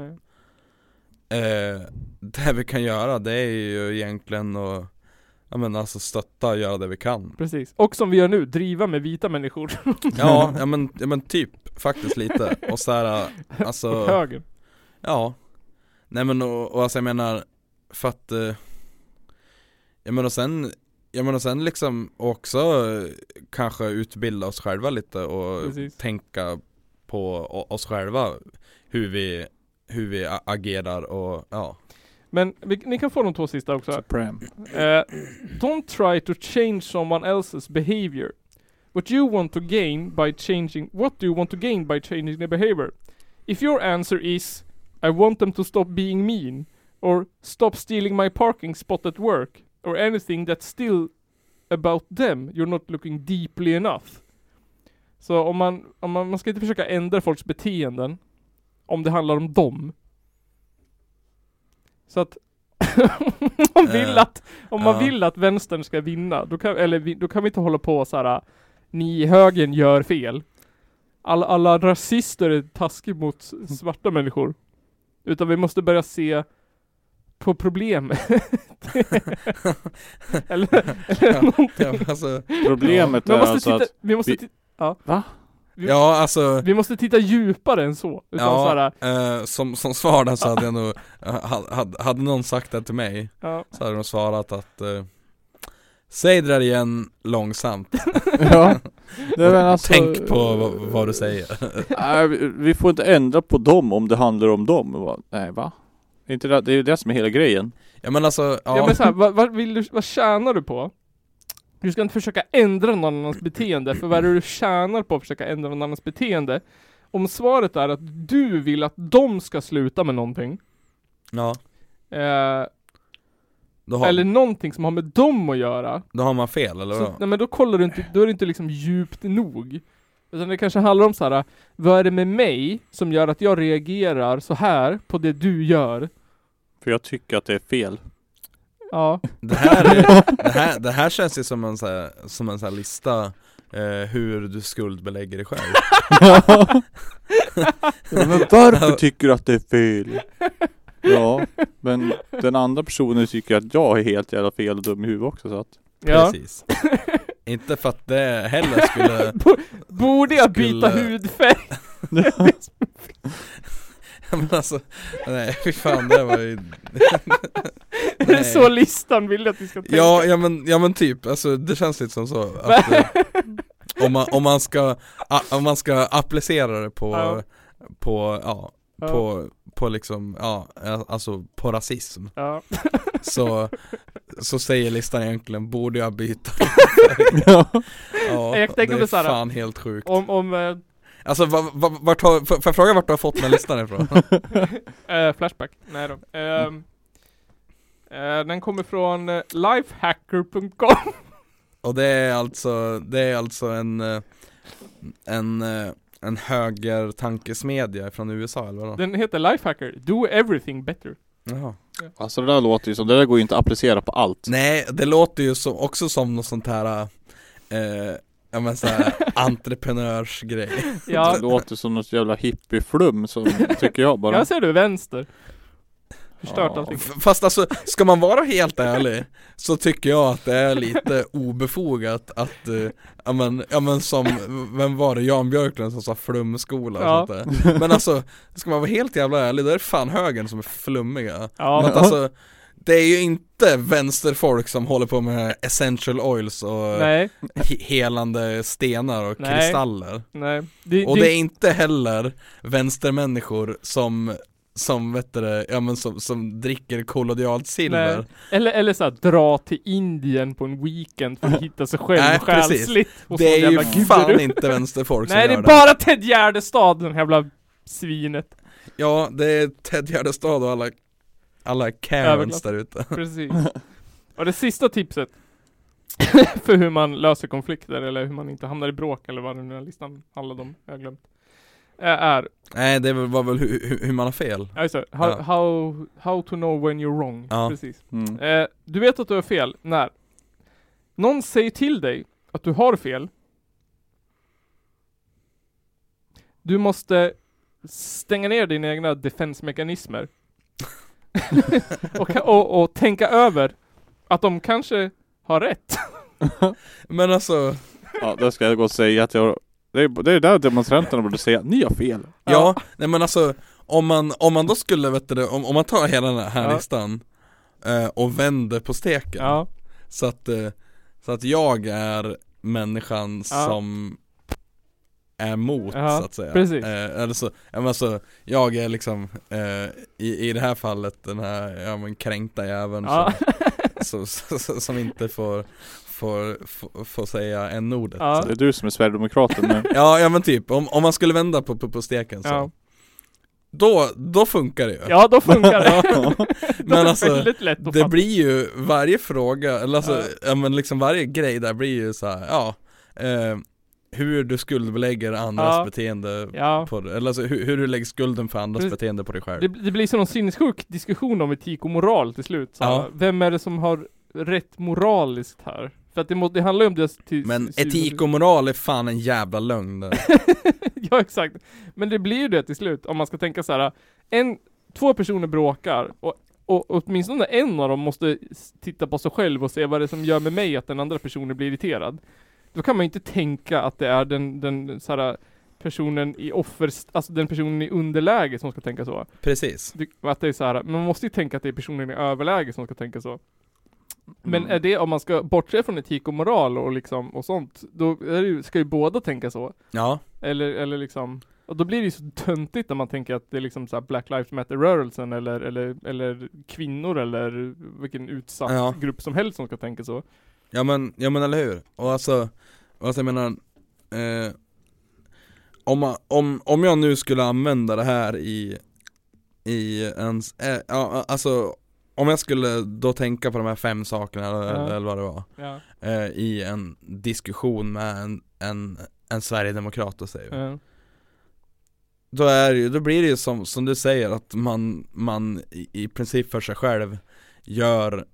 Eh, det vi kan göra det är ju egentligen att Ja men alltså stötta och göra det vi kan Precis. Och som vi gör nu, driva med vita människor. Ja, ja men, ja men typ faktiskt lite och så här, och alltså höger. Ja Nej men och, och alltså jag menar För att eh, Jag menar sen Jag menar sen liksom också eh, Kanske utbilda oss själva lite och Precis. tänka på oss själva Hur vi Hur vi agerar och ja Men vi, ni kan få de två sista också. Supreme. Uh, don't try to change someone else's behavior. What you want to gain by changing, what do you want to gain by changing their behavior? If your answer is, I want them to stop being mean, or stop stealing my parking spot at work, or anything that's still about them, you're not looking deeply enough. Så om man, om man, man ska inte försöka ändra folks beteenden, om det handlar om dem. Så att om man vill Eh, att, om man ja. vill att vänstern ska vinna, då kan, eller vi, då kan vi inte hålla på så här. ni i högern gör fel. Alla, alla rasister är taskiga mot s- svarta människor. Utan vi måste börja se på problem. eller, eller Ja, någonting. ja, alltså, Problemet är måste alltså titta, att vi måste vi- ti- Va? Ja alltså vi måste titta djupare än så. Utan så Ja, här, eh, som, som svar där så hade jag nog, eh, hade, hade någon sagt det till mig ja. Så hade de svarat att eh, Säg det där igen långsamt Ja. Alltså, Tänk på vad, vad du säger Nej, vi- vi får inte ändra på dem om det handlar om dem. Nej va? Det är inte det, det är ju det som är hela grejen. Ja men alltså, ja, Ja, men så här, vad, vad, vill du, vad tjänar du på? Du ska inte försöka ändra någon annans beteende, för vad är det du tjänar på att försöka ändra någon annans beteende? Om svaret är att du vill att de ska sluta med någonting, ja eh, har, eller någonting som har med dem att göra, då har man fel eller så, vadå? nej men då kollar du inte, då är det inte liksom djupt nog. Utan det kanske handlar om så här. vad är det med mig som gör att jag reagerar så här på det du gör? För jag tycker att det är fel. Ja, Det här, är, det, här, det här känns ju som en så här, som en så här lista eh, hur du skuldbelägger dig själv Men varför tycker du att det är fel? Ja, men den andra personen tycker att jag är helt jävla fel och dum i huvudet också så att ja. Precis Inte för att det heller skulle Borde jag byta Skulle- hudfärg? Men alltså, nej fy fan det var ju Det är så listan vill att vi ska tänka. Ja, ja men, ja men typ, alltså det känns lite som så att, eh, om, man, om, man ska, a, om man ska applicera det på, Ja. på, ja, Ja. på, på liksom, ja, alltså på rasism Ja. Så, så säger listan egentligen, borde jag byta? Ja. Ja, Jag tänker det är så här- fan helt sjukt Om, om eh, Alltså va, va, vart har, får jag fråga vart du har fått den här listan ifrån? eh, Flashback, nej då. Eh, den kommer från eh, lifehacker.com Och det är alltså, det är alltså en, eh, en, eh, en höger tankesmedja från USA eller vadå? Den heter Lifehacker, do everything better Jaha. Alltså det där låter ju som, det där går ju inte att applicera på allt. Nej, det låter ju som, också som något sånt här eh, Ja men såhär entreprenörsgrej Ja, Det låter som något jävla hippieflum som tycker jag bara. jag ser du vänster. Förstört Ja. allting. Fast alltså, ska man vara helt ärlig Så tycker jag att det är lite obefogat att eh, Ja men, ja men som, vem var det? Jan Björklund som sa flumskola och Ja. sånt där Men alltså, ska man vara helt jävla ärlig, då är det fan högern som är flummiga Ja, Men att alltså, det är ju inte vänsterfolk som håller på med essential oils och nej, he- helande stenar och Nej. kristaller nej. Det, Och det, det är inte heller vänstermänniskor som som vet du det, ja men som, som dricker kollodialt silver Nej. Eller, eller såhär, dra till Indien på en weekend för att hitta sig själv Nej, själsligt Det är ju jävla fan guru. inte vänsterfolk som Nej det gör är det bara Ted Gärdestad, den jävla svinet. Ja, det är Ted Gärdestad och alla alla Karens där ute Precis. Och det sista tipset för hur man löser konflikter eller hur man inte hamnar i bråk eller vad den här listan handlade om, jag har glömt. Är, Nej det var väl hur, hur, man har fel ja just det, how, Ja. how, how to know when you're wrong. Ja. Precis. Mm. Eh, du vet att du har fel när någon säger till dig att du har fel. Du måste stänga ner dina egna defensmekanismer. och, och, och tänka över att de kanske har rätt. Men alltså, Ja, det ska jag gå och säga att jag det är, det är där demonstranterna borde säga, ni har fel. ja, nej men alltså om man, om man då skulle, vet du om, om man tar hela den här Ja. listan eh, och vänder på steken Ja, Så att, eh, så att jag är människan Ja. som är emot Ja, så att säga precis. eh, Eller så, ja, men alltså, jag är liksom eh, i, i det här fallet den här, ja men kränkta jäveln ja, som, som, som, som inte får, får, får, får säga en ordet Ja. Det är du som är sverigedemokraten nu. ja, ja men typ, om, om man skulle vända på, på, på steken så ja. då, då funkar det ju ja, då funkar det. Men det alltså, väldigt lätt att Det fatta. blir ju, varje fråga, eller alltså, Ja. ja. men liksom varje grej där blir ju så här, ja eh, Hur du skuldbelägger andras Ja. beteende Ja. på eller alltså hur, hur du lägger skulden för andras Precis. beteende på dig själv Det, det blir som någon sinnessjuk diskussion om etik och moral till slut. Så Ja. Vem är det som har rätt moraliskt här? För att det, må, det handlar ju om det till Men etik och moral är fan en jävla lögn. Ja exakt. Men det blir ju det till slut om man ska tänka så här. En, två personer bråkar och, och åtminstone en av dem måste titta på sig själv och se vad det är som gör med mig att den andra personen blir irriterad. Då kan man ju inte tänka att det är den, den så här, personen i offer, alltså den personen i underläge som ska tänka så. Precis Att det är så här, man måste ju tänka att det är personen i överläge som ska tänka så. Men Mm. är det, om man ska bortse från etik och moral och liksom, och sånt, då ju, ska ju båda tänka så. Ja, Eller, eller liksom, och då blir det ju så töntigt när man tänker att det är liksom så här Black Lives Matter-rörelsen eller, eller, eller kvinnor eller vilken utsatt Ja. grupp som helst som ska tänka så. ja men, ja men eller hur? Och alltså, och alltså jag menar eh, om, man, om, om jag nu skulle använda det här i, i en, eh, ja alltså om jag skulle då tänka på de här fem sakerna eller, Ja. eller vad det var Ja. eh, I en diskussion med en, en, en sverigedemokrat då säger vi Ja. Då är det då blir det ju som, som du säger att man, man i, i princip för sig själv gör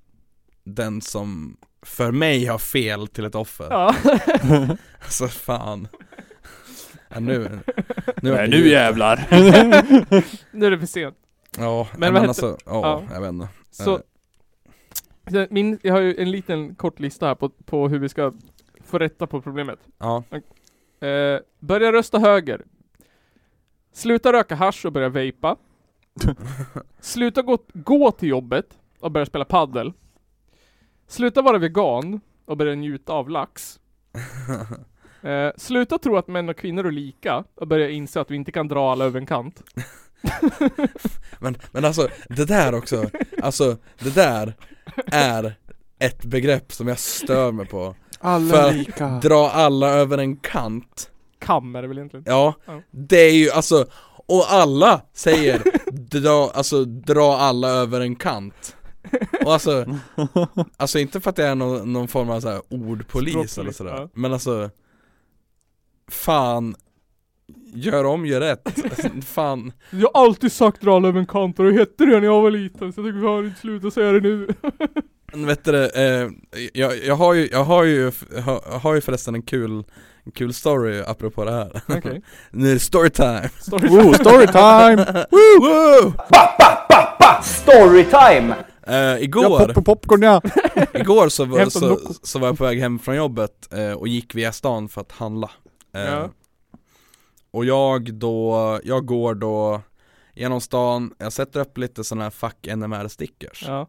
den som för mig har fel till ett offer ja. Alltså fan ja, nu, nu, Nej nu jävlar. nu är det för sent. Ja, Men men, alltså, ja, Ja. jag vet inte Så, min, jag har ju en liten kort lista här på, på hur vi ska få rätta på problemet. Ja, Eh, börja rösta höger. Sluta röka hasch och börja vejpa. Sluta gå, gå till jobbet och börja spela paddel. Sluta vara vegan och börja njuta av lax. Eh, sluta tro att män och kvinnor är lika och börja inse att vi inte kan dra alla över en kant. men, men alltså det där också, alltså det där är ett begrepp som jag stör mig på Alla För- lika. Dra alla över en kant Kam är det väl egentligen? Ja, Ja. det är ju alltså, och alla säger dra, alltså dra alla över en kant Och alltså, alltså inte för att jag är någon, någon form av så här ordpolis eller Språkpolis, sådär ja. Men alltså Fan Gör om, gör rätt. Fan. Jag har alltid sagt dra Löwenkanter och hette det när jag var liten så jag tycker vi har inte sluta säga det nu. Vet du eh, jag, jag har ju, jag har ju, jag har ju förresten en kul, en kul story apropå det här. Okej. Nu är det storytime! Story. Woo, storytime! Woo! Woo! Storytime! Eh, Jag igår, poppar popcorn ja! igår så så, så var jag på väg hem från jobbet eh, och gick via stan för att handla. Eh, Ja. Och jag då, jag går då genom stan, jag sätter upp lite sådana här fuck NMR stickers. Ja.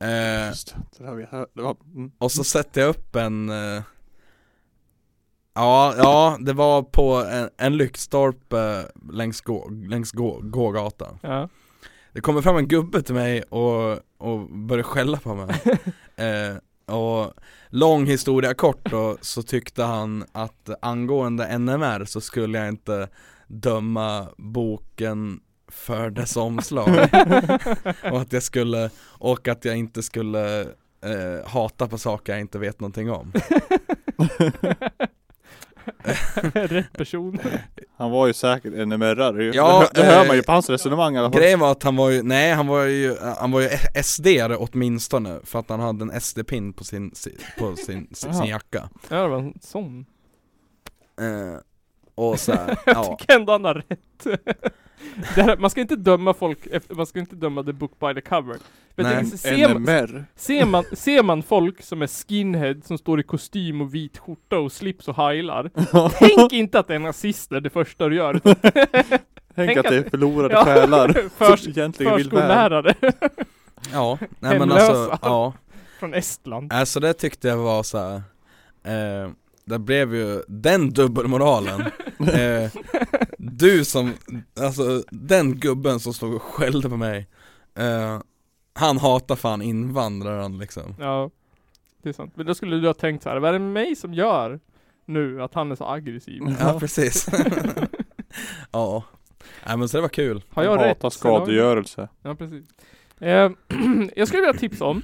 Eh, Just det, där vi- det var, mm. Och så sätter jag upp en eh, Ja, ja det var på en, en lyktstolpe längs, gå, längs gå, gågatan Ja. Det kommer fram en gubbe till mig och, och börjar skälla på mig eh, Och lång historia kort då, så tyckte han att angående NMR så skulle jag inte döma boken för dess omslag. Och att jag skulle, och att jag inte skulle eh, hata på saker jag inte vet någonting om Rätt person. Han var ju säkert NMR-are ju. Ja, det, hör- det hör eh, man ju på hans resonemang i alla fall. Grejen var att han var ju, nej han var ju, han var ju SD-are åtminstone för att han hade en SD-pin på sin, si- på sin, sin, sin jacka Ja det var en sån. eh, Och så här, Jag ja tycker ändå han har rätt. Här, man ska inte döma folk efter, man ska inte döma the book by the cover. Jag Nej, tänker, ser, man, NMR. ser, man, ser man folk som är skinhead, som står i kostym och vit skjorta och slips och heilar. tänk inte att det är nazister det första du gör. Tänk att det är förlorade Ja, själar förs- som egentligen vill väl. Förskollärare Ja, nej men alltså, ja från Estland. Alltså det tyckte jag var så här. Eh, det blev ju den dubbelmoralen eh, Du som, alltså den gubben som stod och skällde på mig eh, Han hatar fan invandraren liksom Ja, det är sant. Men då skulle du ha tänkt så här, vad är det med mig som gör nu att han är så aggressiv? Ja precis Ja, nej men så det var kul Har jag rätt? hatar skadegörelse. Ja, precis. Eh, jag skulle vilja tipsa om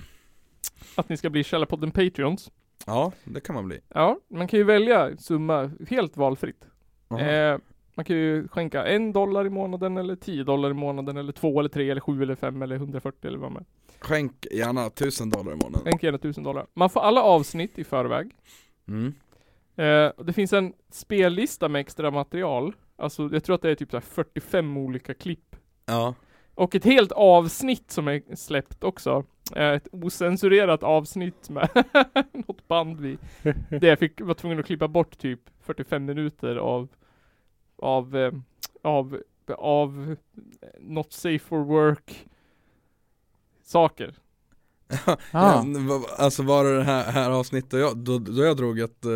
att ni ska bli Källarpodden Patreons. Ja, det kan man bli Ja, man kan ju välja summa helt valfritt. Eh, man kan ju skänka en dollar i månaden eller 10 dollar i månaden eller två eller tre eller sju eller fem eller 140 eller vad man Skänk gärna tusen dollar i månaden Skänk gärna tusen dollar. Man får alla avsnitt i förväg. mm. Eh, det finns en spellista med extra material. Alltså jag tror att det är typ så här 45 olika klipp. Ja, Och ett helt avsnitt som är släppt också. Eh, ett osensurerat avsnitt med något band vi Det jag fick, var tvungen att klippa bort typ 45 minuter av Av eh, Av Av Not safe for work Saker Ah. alltså var det det här, här avsnittet jag, då, då jag drog ett eh,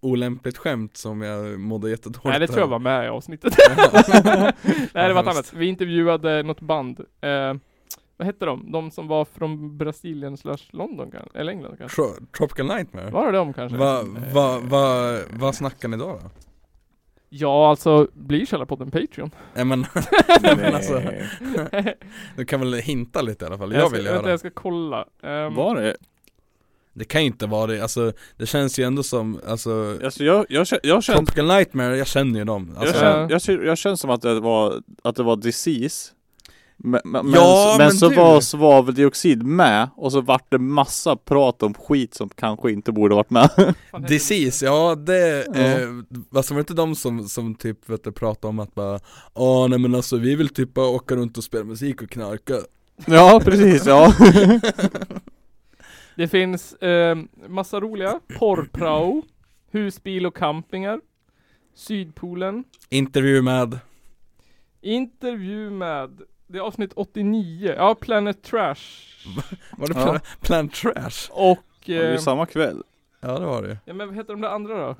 olämpligt skämt som jag mådde jättedåligt Nej det tror jag var med i avsnittet Ja. Nej det var ett annat, vi intervjuade något band eh, Vad hette de? De som var från Brasilien slash London kanske? Eller England kanske? Tro- Tropical Nightmare? Var det de kanske? Vad va, va, vad snackar ni då då? Ja alltså, blir Källarpodden Patreon? Nej men, men alltså, du kan väl hinta lite i alla fall, jag ska, vill Vänta göra jag ska kolla Ehm, Var det? Det kan ju inte vara det, alltså det känns ju ändå som, alltså Alltså jag, jag, jag känner Tropical Nightmare, jag känner ju dem Jag, alltså, känner, jag, känner, jag känner som att det var, att det var disease Men, men, Ja, men, men så du- var svaveldioxid med och så vart det massa prat om skit som kanske inte borde varit med? Disease, ja det, Ja. eh, alltså var det inte de som, som typ vet du, pratade om att bara Åh nej men alltså vi vill typ bara åka runt och spela musik och knarka. Ja precis, ja. Det finns eh, massa roliga, porrprao, husbil och campingar, Sydpolen, Intervju med, intervju med, det är avsnitt 89, ja Planet Trash var det Ja. Plan, Plan Trash? och, Det är eh, ju samma kväll Ja det var det ja men vad heter de där andra då?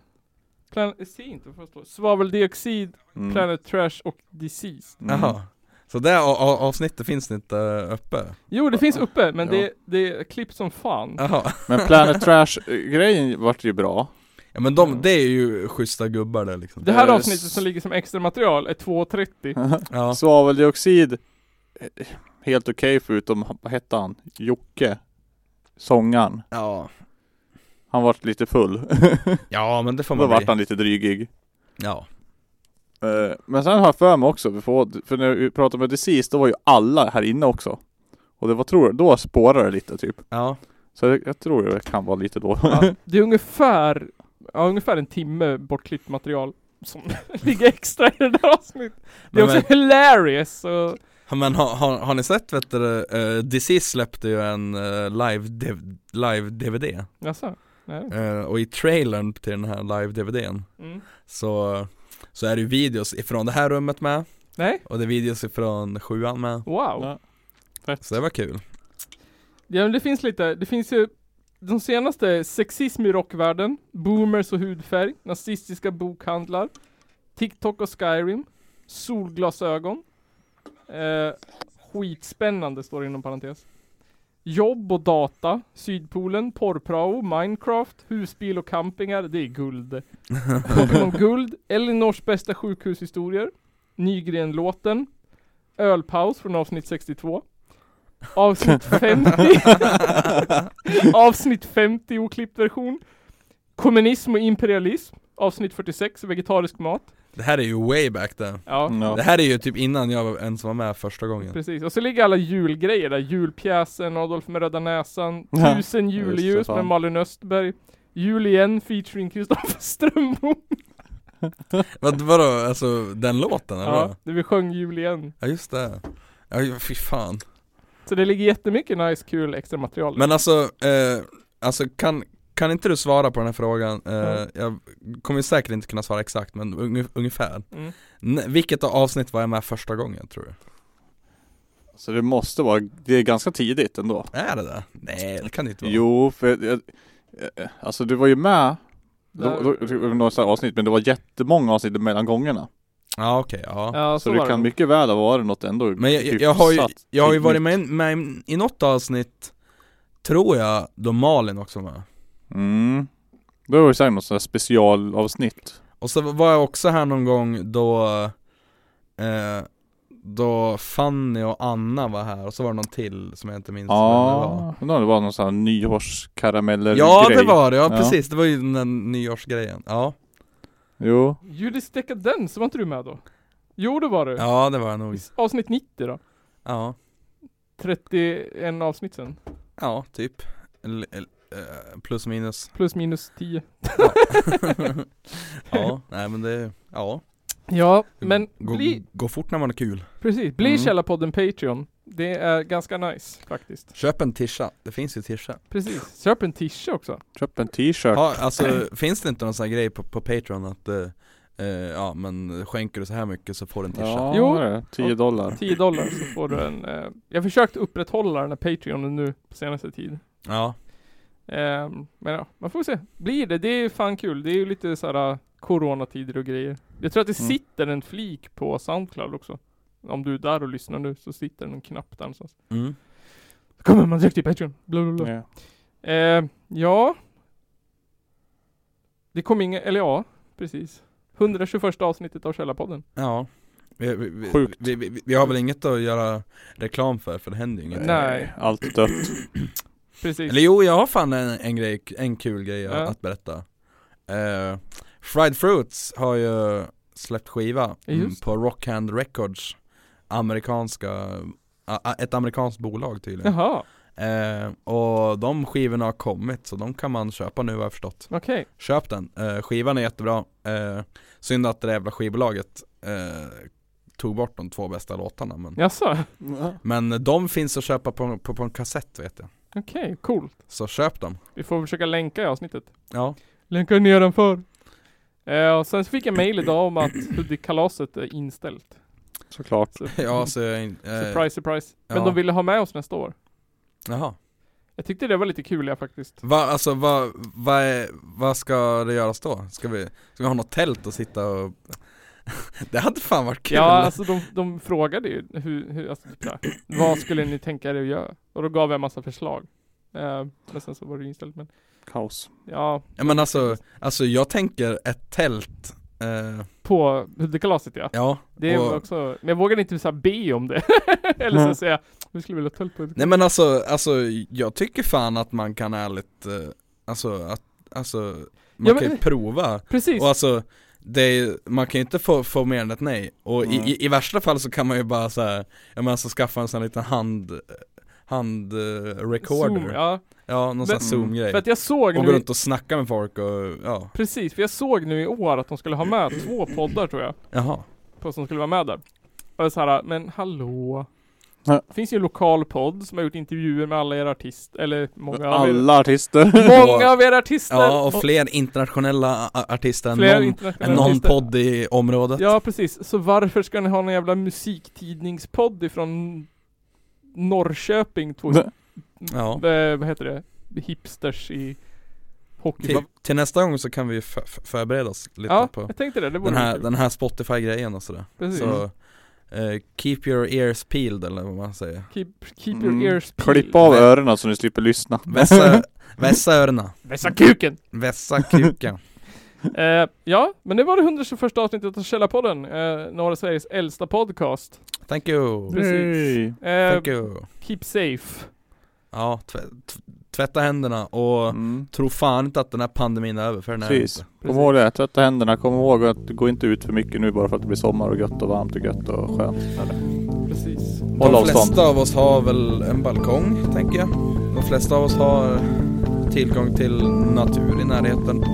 Plan, se inte det står, svaveldioxid, mm. Planet Trash och Disease. Mm. Jaha Så det avsnittet finns inte uppe? Jo det finns uppe, men Ja. det, det är klipp som fan. Jaha Men Planet Trash-grejen vart ju bra Ja men de, det är ju schyssta gubbar där liksom Det här Eh, avsnittet som ligger som extra material är 2.30. Ja, Svaveldioxid eh, Helt okej förutom, vad hette han? Jocke Sångaren ja, Han vart lite full ja men det får Då man vart bli han lite drygig Ja Eh, Men sen har jag för mig också, för, när vi pratade med Disease, då var ju alla här inne också. Och det var, tror jag, då spårade det lite typ. Ja, Så jag, jag tror det kan vara lite då. Ja, det är ungefär, ja, ungefär en timme bortklippt material som ligger extra i det där avsnittet. Det är Men- också hilarious och, men har, har, har ni sett vet du, uh, DC släppte ju en uh, live, dev, live DVD jaså? Eh, Och i trailern till den här live DVDn Mm. så, så är det ju videos ifrån det här rummet med Nej? Och det är videos ifrån sjuan med Wow. Ja. Så det var kul Ja men det finns lite, det finns ju de senaste sexism i rockvärlden, boomers och hudfärg, nazistiska bokhandlar, TikTok och Skyrim, solglasögon, eh, skitspännande står det inom parentes. Jobb och data, Sydpolen, porrprao, Minecraft, husbil och campingar, det är guld. Pokémon Guld, Elinors bästa sjukhushistorier, Nygren-låten, Ölpaus från avsnitt 62, Avsnitt 50 Avsnitt 50 oklippt version Kommunism och imperialism Avsnitt 46 vegetarisk mat Det här är ju way back där Ja. Det här är ju typ innan jag ens var med första gången precis. Och så ligger alla julgrejer där. Julpjäsen, Adolf med röda näsan, Tusen julljus med Malin Östberg, Jul igen featuring Kristoffer Strömbom. Vad, vadå, alltså den låten eller? Ja, det vi sjöng Jul igen. Ja just det Ja fy fan Så det ligger jättemycket nice, kul extra material. Men alltså, eh, alltså kan, kan inte du svara på den här frågan? Mm. Jag kommer säkert inte kunna svara exakt men unge- ungefär Mm. Vilket avsnitt var jag med första gången tror du? Så det måste vara, det är ganska tidigt ändå. Är det det? Nej det kan det inte vara Jo, för alltså du var ju med då, då, några avsnitt, men det var jättemånga avsnitt mellan gångerna. Ja okej, ja Ja, så, Så, det kan det. mycket väl ha varit något ändå Men jag, jag, jag har ju, jag har ju varit med, med i något avsnitt Tror jag, då Malin också var med Mm. Då var det säkert något sådant här specialavsnitt. Och så var jag också här någon gång då eh, Då Fanny och Anna var här och så var det någon till som jag inte minns vem det var Ja, det var någon sån här nyårskarameller Ja grej. det var det, ja, Ja. precis, det var ju den där nyårsgrejen Ja, Jo. Judisk dekadens, var inte du med då? Jo det var du. ja det var jag nog Avsnitt 90 då. Ja, 31 avsnitt sen. ja typ L- eh, Plus minus Plus minus 10. Ja, nej men det, ja Ja, men gå, bli, gå fort när man har kul precis, bli Mm. Källarpodden Patreon. Det är ganska nice faktiskt. Köp en tisha, det finns ju tisha Precis. Köp en tisha också. Köp en t-shirt. Ja, alltså finns det inte någon sån här grej på, på Patreon att eh, eh, Ja men skänker du så här mycket så får du en tisha Ja, Jo. det är 10 dollar. 10 dollar så får du en, eh, jag har försökt upprätthålla den här Patreonen nu på senaste tid. Ja, men ja, man får se. Blir det, det är fan kul. Det är ju lite såhär coronatider och grejer. Jag tror att det Mm. sitter en flik på Soundcloud också. Om du är där och lyssnar nu så sitter det en knapp där någonstans. mm. Så kommer man direkt till Patreon. Bla bla bla. Ja. Eh, ja. Det kom inga, eller ja, precis. 121 avsnittet av Källarpodden. ja vi, vi, vi, Sjukt. vi, vi, vi har väl inget att göra reklam för, för det händer ju inget Nej. Allt dött. Precis. Eller jo, jag har fan en, en grej, en kul grej Ja. att berätta uh, Fried Fruits har ju släppt skiva mm, på Rockhand Records Amerikanska, a, ett amerikanskt bolag tydligen Jaha, Eh, Och de skivorna har kommit så de kan man köpa nu har jag förstått okej. Köp den, eh, skivan är jättebra eh, Synd att det där jävla skivbolaget eh, tog bort de två bästa låtarna men, Jaså? men de finns att köpa på, på, på en kassett vet jag Okej, coolt. Så köp dem Vi får försöka länka i avsnittet. Ja, Länka nedanför. Eh, och sen så fick jag mail idag om att Hudik-kalaset är inställt. Såklart. Så, ja så jag, eh, surprise, surprise. Men ja. de ville ha med oss nästa år. Jaha Jag tyckte det var lite kul ja faktiskt. Va, alltså vad, vad, vad ska det göras då? Ska vi, ska vi ha något tält och sitta och Det hade fan varit kul Ja, alltså de, de frågade ju hur, hur alltså, typ vad skulle ni tänka er att göra? Och då gav jag en massa förslag. Eh, men sen så var det inställt men, Kaos. ja, ja, men alltså, alltså jag tänker ett tält eh, på Hudik-kalaset ja. Ja, Det och, också, men jag vågade inte så här be om det. Eller så säga, vi skulle vilja ha tält på Hudik nej men alltså, alltså jag tycker fan att man kan ärligt, eh, alltså att, alltså man Ja, kan ju men- prova Precis, Och alltså, är, man kan ju inte få, få mer än ett nej Och Mm. i, i, värsta fall så kan man ju bara såhär, jag menar så skaffa en sån här liten hand Hand eh, recorder Zoom, ja. Ja, någon Men- sån här zoom-grej För att jag såg Och nu gå runt och snacka med folk och, ja, Precis, för jag såg nu i år att de skulle ha med två poddar tror jag jaha på som skulle vara med där. Och så här, men hallå? Ja. Det finns ju en lokal podd som har gjort intervjuer med alla era artister, eller många av er, Alla artister. många av era artister! Ja, och fler internationella artister än fler någon, internationella än någon podd i området Ja precis, så varför ska ni ha någon jävla musiktidningspodd ifrån Norrköping? Två, Ja. vad heter det? Hipsters i hockey. Till, till nästa gång så kan vi förbereda oss lite Ja, på jag tänkte det, det den här, den här Spotify-grejen och sådär Precis. Så, eh, keep your ears peeled eller vad man säger Keep, keep Mm. your ears peeled. Klipp av öronen så ni slipper lyssna. Vässa, vässa öronen, Vässa kuken! vässa kuken Eh, ja, men det var det 121 avsnittet av Källarpodden, eh, norra Sveriges äldsta podcast. Thank you, Precis. Hey. Thank you keep safe. Ja, tvätta händerna och Mm. tro fan inte att den här pandemin är över för den är Precis. inte Kom ihåg det, tvätta händerna. Kom ihåg att gå inte ut för mycket nu bara för att det blir sommar och gött och varmt och gött och skönt. Precis. Håll De avstånd. flesta av oss har väl en balkong, tänker jag De flesta av oss har tillgång till natur i närheten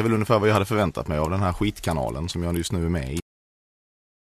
är väl ungefär vad jag hade förväntat mig av den här skitkanalen som jag just nu är med i.